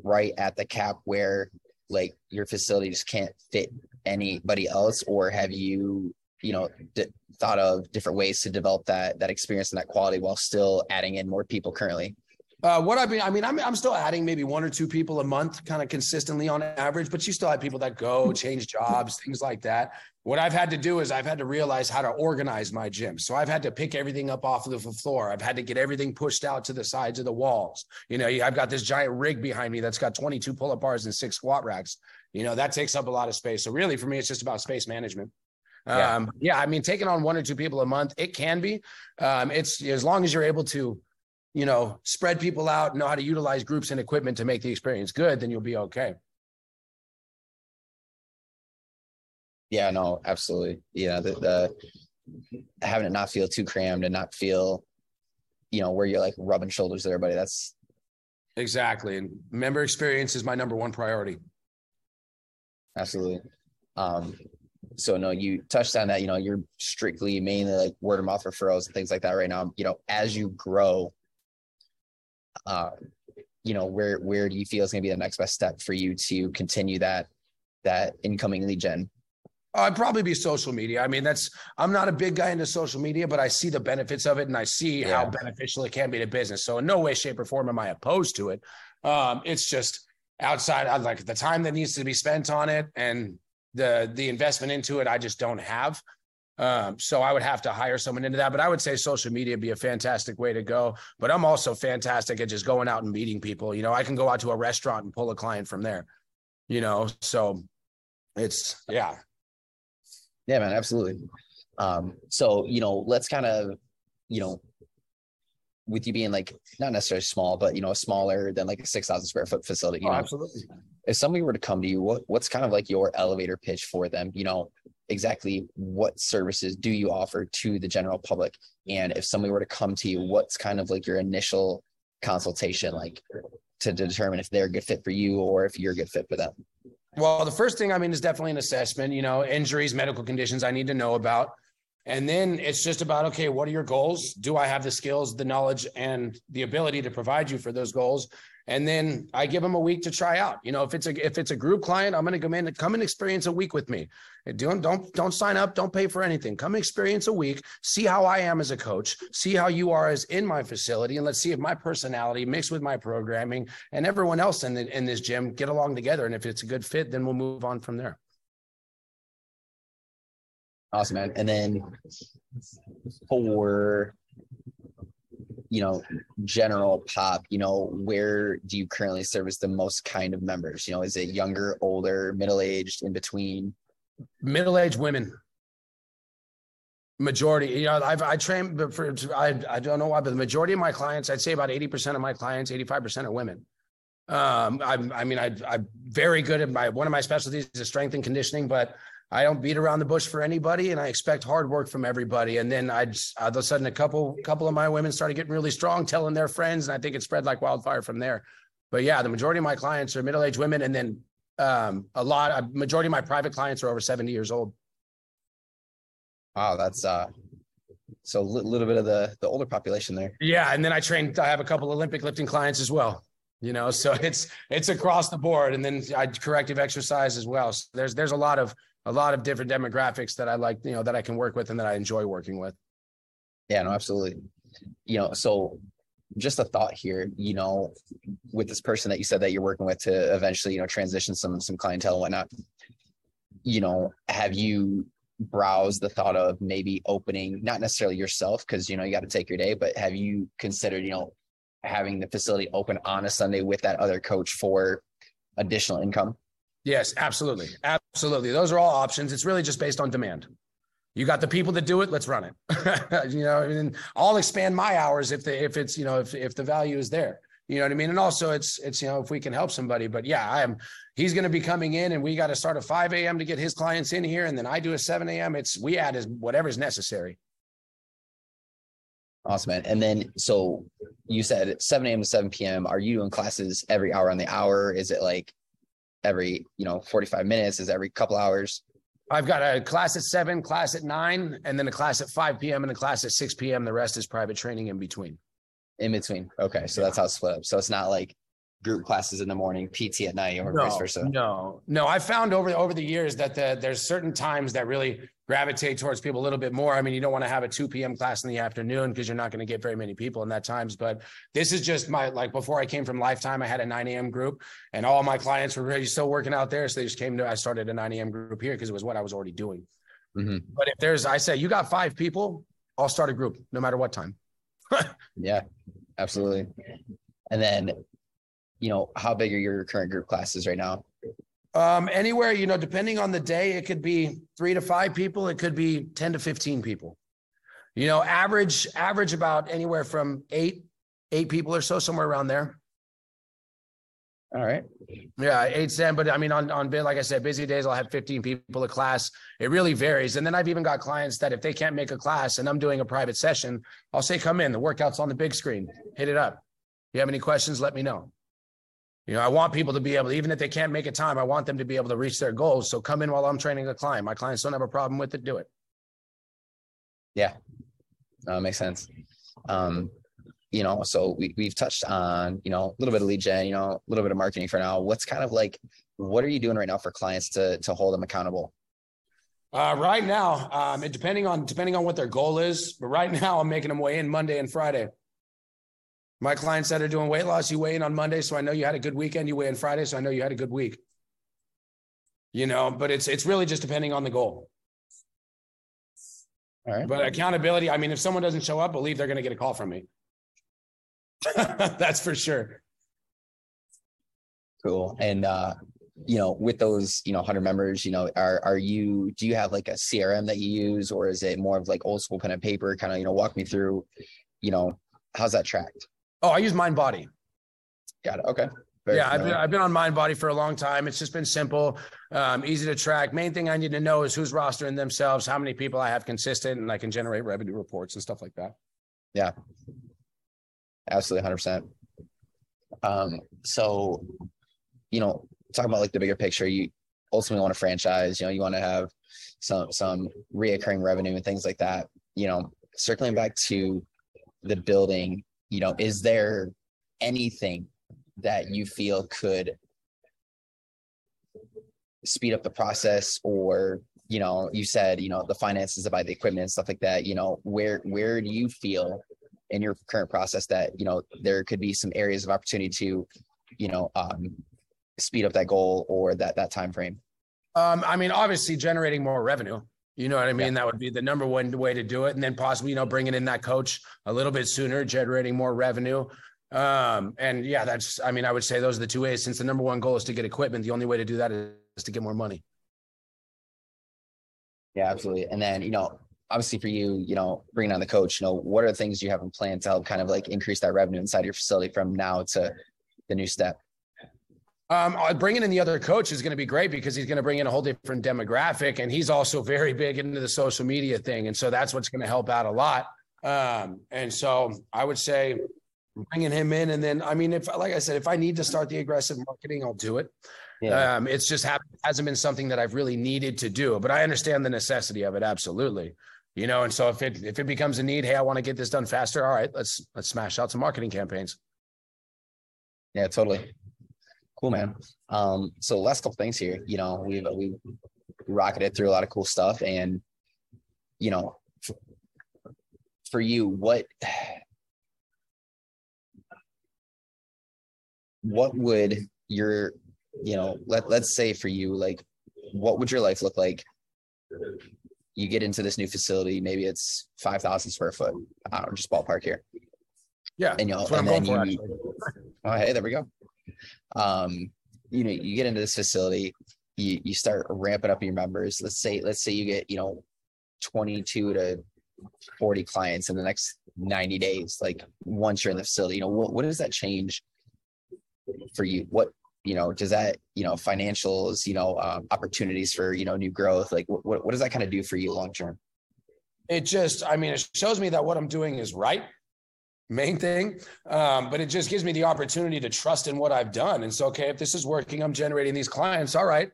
right at the cap where like your facility just can't fit anybody else, or have you, you know, d- thought of different ways to develop that that experience and that quality while still adding in more people currently? Uh, what I mean, I mean, I'm I'm still adding maybe one or two people a month, kind of consistently on average. But you still have people that go change jobs, things like that. What I've had to do is I've had to realize how to organize my gym. So I've had to pick everything up off of the floor. I've had to get everything pushed out to the sides of the walls. You know, I've got this giant rig behind me that's got 22 pull-up bars and six squat racks. You know, that takes up a lot of space. So really, for me, it's just about space management. Yeah. Um, yeah, I mean, taking on one or two people a month, it can be. Um, it's as long as you're able to you know, spread people out, know how to utilize groups and equipment to make the experience good, then you'll be okay. Yeah, no, absolutely. Yeah, the, the having it not feel too crammed and not feel, you know, where you're like rubbing shoulders with everybody. That's Exactly. And member experience is my number one priority. Absolutely. Um, so no, you touched on that, you know, you're strictly mainly like word of mouth referrals and things like that right now. You know, as you grow, uh, you know, where where do you feel is gonna be the next best step for you to continue that that incoming lead gen? Uh, I'd probably be social media. I mean, that's I'm not a big guy into social media, but I see the benefits of it and I see yeah. how beneficial it can be to business. So in no way, shape, or form am I opposed to it. Um, it's just outside I like the time that needs to be spent on it and the the investment into it, I just don't have. Um, so I would have to hire someone into that. But I would say social media would be a fantastic way to go. But I'm also fantastic at just going out and meeting people. You know, I can go out to a restaurant and pull a client from there. You know, so it's yeah, yeah, man, absolutely. Um, so you know, let's kind of, you know, with you being like not necessarily small, but you know, smaller than like a six thousand square foot facility. You oh, know, absolutely. If somebody were to come to you, what what's kind of like your elevator pitch for them? You know, exactly what services do you offer to the general public? And if somebody were to come to you, what's kind of like your initial consultation like to determine if they're a good fit for you or if you're a good fit for them? Well, the first thing I mean is definitely an assessment, you know, injuries, medical conditions I need to know about. And then it's just about okay, what are your goals? Do I have the skills, the knowledge, and the ability to provide you for those goals? And then I give them a week to try out. You know, if it's a if it's a group client, I'm going to come in and come and experience a week with me. Don't don't don't sign up. Don't pay for anything. Come experience a week. See how I am as a coach. See how you are as in my facility, and let's see if my personality mixed with my programming and everyone else in the, in this gym get along together. And if it's a good fit, then we'll move on from there. Awesome, man. And then for you know general pop, you know where do you currently service the most kind of members? You know, is it younger, older, middle aged, in between? Middle aged women. Majority, you know, I've I train, but for I I don't know why, but the majority of my clients, I'd say about eighty percent of my clients, eighty five percent are women. Um, I, I mean, I, I'm very good at my one of my specialties is strength and conditioning, but I don't beat around the bush for anybody, and I expect hard work from everybody. And then I just all of a sudden a couple couple of my women started getting really strong, telling their friends, and I think it spread like wildfire from there. But yeah, the majority of my clients are middle aged women, and then um, a lot, a majority of my private clients are over seventy years old. Wow, that's uh, so a little bit of the the older population there. Yeah, and then I train. I have a couple Olympic lifting clients as well you know so it's it's across the board and then i corrective exercise as well so there's there's a lot of a lot of different demographics that I like, you know, that I can work with and that I enjoy working with. Yeah, no, absolutely. You know, so just a thought here, you know, with this person that you said that you're working with to eventually, you know, transition some some clientele and whatnot. You know, have you browsed the thought of maybe opening not necessarily yourself because you know you got to take your day, but have you considered, you know, having the facility open on a Sunday with that other coach for additional income? Yes, absolutely. Absolutely. Those are all options. It's really just based on demand. You got the people that do it, let's run it. you know, and I'll expand my hours if the if it's, you know, if if the value is there. You know what I mean? And also it's it's you know, if we can help somebody. But yeah, I am he's gonna be coming in and we got to start at 5 a.m. to get his clients in here, and then I do a 7 a.m. It's we add as whatever's necessary. Awesome, man. And then, so you said 7 a.m. to 7 p.m. Are you doing classes every hour on the hour? Is it like every you know 45 minutes is every couple hours. I've got a class at 7 class at 9 and then a class at 5 p.m and a class at 6 p.m the rest is private training in between. In between. Okay so that's how it's split up. So it's not like group classes in the morning, PT at night, or no, vice versa? No, no. I found over over the years that the, there's certain times that really gravitate towards people a little bit more. I mean, you don't want to have a 2 p.m. class in the afternoon because you're not going to get very many people in that times. But this is just my like before I came from Lifetime, I had a 9 a.m. group, and all my clients were really still working out there, so they just came to. I started a 9 a.m. group here because it was what I was already doing. Mm-hmm. But if there's, I say, you got five people, I'll start a group no matter what time. yeah, absolutely. And then you know, how big are your current group classes right now? Um, anywhere, you know, depending on the day, it could be three to five people, it could be 10 to 15 people. You know, average, average about anywhere from eight, eight people or so, somewhere around there. All right. Yeah, eight, eight, ten. But I mean, on on like I said, busy days I'll have 15 people a class. It really varies. And then I've even got clients that if they can't make a class and I'm doing a private session, I'll say, come in. The workout's on the big screen. Hit it up. If you have any questions, let me know You know, I want people to be able to, even if they can't make a time, I want them to be able to reach their goals. So come in while I'm training a client. My clients don't have a problem with it. Do it. Yeah, no, it makes sense. Um, you know, so we, we've touched on, you know, a little bit of lead gen, you know, a little bit of marketing for now. What's kind of like, what are you doing right now for clients to, to hold them accountable? Uh, right now, um, depending on, depending on what their goal is, but right now I'm making them weigh in Monday and Friday. My clients that are doing weight loss, you weigh in on Monday. So I know you had a good weekend. You weigh in Friday. So I know you had a good week, you know, but it's, it's really just depending on the goal. All right. But accountability, I mean, if someone doesn't show up, believe they're going to get a call from me. That's for sure. Cool. And uh, you know, with those, you know, 100 members, you know, are are you do you have like a CRM that you use or is it more of like old school pen and paper kind of, you know, walk me through, you know, how's that tracked? Oh, I use Mindbody. Got it. Okay. Very yeah, I've been, I've been on Mindbody for a long time. It's just been simple, um, easy to track. Main thing I need to know is who's rostering themselves, how many people I have consistent, and I can generate revenue reports and stuff like that. Yeah, absolutely, hundred percent. Um, so, you know, talking about like the bigger picture, you ultimately want a franchise. You know, you want to have some some reoccurring revenue and things like that. You know, circling back to the building, you know, is there anything that you feel could speed up the process? Or you know you said you know the finances to buy the equipment and stuff like that you know where where do you feel in your current process that you know there could be some areas of opportunity to you know um speed up that goal or that that time frame um i mean obviously generating more revenue you know what i mean yeah. that would be the number one way to do it and then possibly you know bringing in that coach a little bit sooner generating more revenue um, and yeah, that's, I mean, I would say those are the two ways. Since the number one goal is to get equipment, the only way to do that is to get more money. Yeah, absolutely. And then, you know, obviously for you, you know, bringing on the coach, you know, what are the things you have in plan to help kind of like increase that revenue inside your facility from now to the new step? Um, uh, bringing in the other coach is going to be great because he's going to bring in a whole different demographic, and he's also very big into the social media thing, and so that's what's going to help out a lot. Um, and so I would say bringing him in. And then, I mean, if like I said, if I need to start the aggressive marketing, I'll do it. Yeah. Um, it's just ha- hasn't been something that I've really needed to do, but I understand the necessity of it. Absolutely. You know, and so if it if it becomes a need, hey, I want to get this done faster. All right, let's let's smash out some marketing campaigns. Yeah, totally. Cool, man. Um, so last couple things here, you know, we've we rocketed through a lot of cool stuff, and you know, for, for you, what what would your you know let, let's say for you like what would your life look like? You get into this new facility maybe it's 5000 square foot i don't know just ballpark here. Yeah and you know and then you oh hey there we go um you know you get into this facility you you start ramping up your members. Let's say let's say you get you know 22 to 40 clients in the next 90 days like once you're in the facility you know what, what does that change for you? What you know does that you know financials you know um, opportunities for you know new growth like what, what does that kind of do for you long term? It just i mean it shows me that what i'm doing is right main thing um, but it just gives me the opportunity to trust in what i've done and so okay if this is working i'm generating these clients all right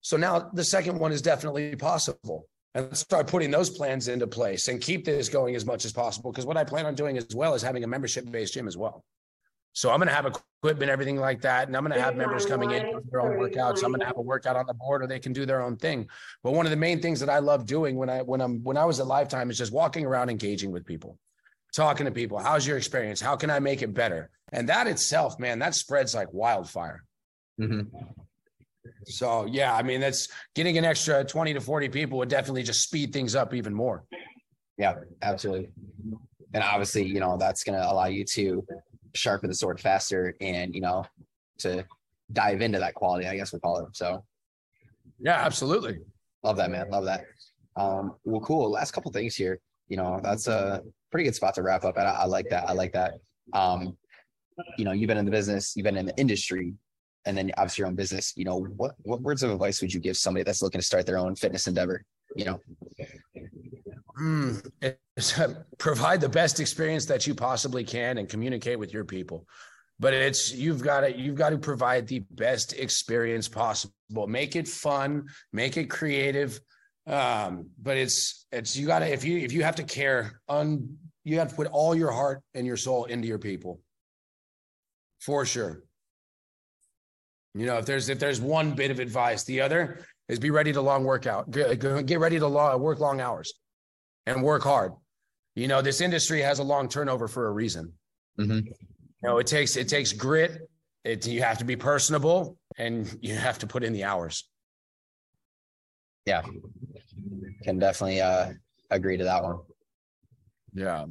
so now the second one is definitely possible and start putting those plans into place and keep this going as much as possible because what i plan on doing as well is having a membership based gym as well so I'm going to have equipment, everything like that. And I'm going to have members coming in their own workouts. I'm going to have a workout on the board or they can do their own thing. But one of the main things that I love doing when I, when I'm, when I was at Lifetime is just walking around, engaging with people, talking to people. How's your experience? How can I make it better? And that itself, man, that spreads like wildfire. Mm-hmm. So yeah, I mean, that's getting an extra 20 to 40 people would definitely just speed things up even more. Yeah, absolutely. And obviously, you know, that's going to allow you to sharpen the sword faster and you know to dive into that quality i guess we call it so yeah absolutely love that man love that um well cool last couple things here you know that's a pretty good spot to wrap up and I, I like that. I like that. Um you know you've been in the business you've been in the industry and then obviously your own business. You know what what words of advice would you give somebody that's looking to start their own fitness endeavor? You know? Mm, provide the best experience that you possibly can and communicate with your people. But it's you've got to you've got to provide the best experience possible. Make it fun make it creative um, but it's it's you got to if you if you have to care on you have to put all your heart and your soul into your people for sure you know if there's if there's one bit of advice the other is be ready to long workout get, get ready to long, work long hours and work hard you know this industry has a long turnover for a reason mm-hmm. You know, it takes it takes grit. It you have to be personable and you have to put in the hours. Yeah. Can definitely uh agree to that one. Yeah.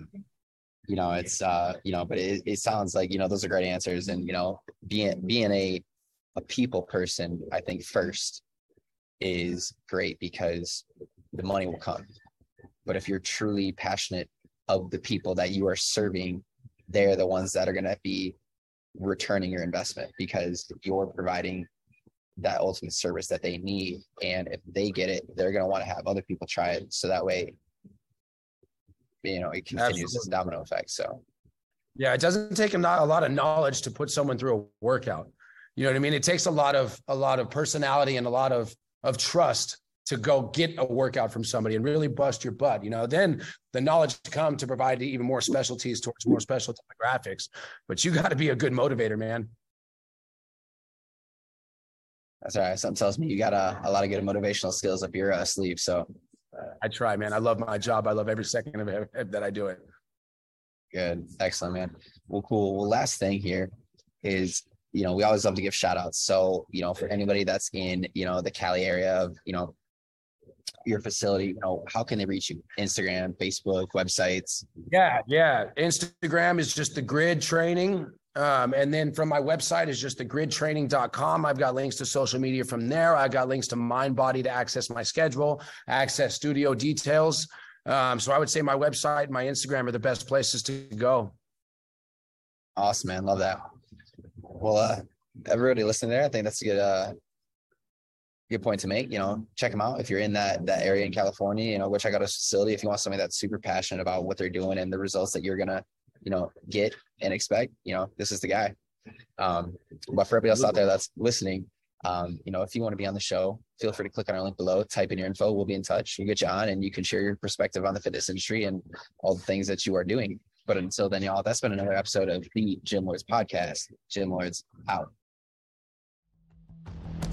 You know, it's uh, you know, but it, it sounds like, you know, those are great answers. And, you know, being being a a people person, I think first is great because the money will come. But if you're truly passionate of the people that you are serving they're the ones that are going to be returning your investment because you're providing that ultimate service that they need. And if they get it, they're going to want to have other people try it. So that way, you know, it continues Absolutely. this domino effect. So, yeah, it doesn't take a, a lot of knowledge to put someone through a workout. You know what I mean? It takes a lot of a lot of personality and a lot of of trust to go get a workout from somebody and really bust your butt. You know, then the knowledge to come to provide even more specialties towards more special demographics. But you got to be a good motivator, man. That's all right. Something tells me you got a, a lot of good motivational skills up your uh, sleeve. So I try, man. I love my job. I love every second of it that I do it. Good. Excellent, man. Well, cool. Well, last thing here is, you know, we always love to give shout outs. So, you know, for anybody that's in, you know, the Cali area of, you know, your facility, you know, how can they reach you? Instagram, Facebook, websites? Yeah, yeah. Instagram is just the grid training. Um, and then from my website is just the gridtraining.com. I've got links to social media from there. I've got links to Mindbody to access my schedule, access studio details. Um, so I would say my website, my Instagram are the best places to go. Awesome, man. Love that. Well, uh, everybody listening there, I think that's a good uh, good point to make. You know, check them out if you're in that that area in California. You know, go check out a facility if you want somebody that's super passionate about what they're doing and the results that you're gonna, you know, get and expect. You know, this is the guy. Um, but for everybody else out there that's listening, um, you know, if you want to be on the show, feel free to click on our link below, type in your info. We'll be in touch. We'll get you on, and you can share your perspective on the fitness industry and all the things that you are doing. But until then, y'all, that's been another episode of the Gym Lords podcast. Gym Lords out.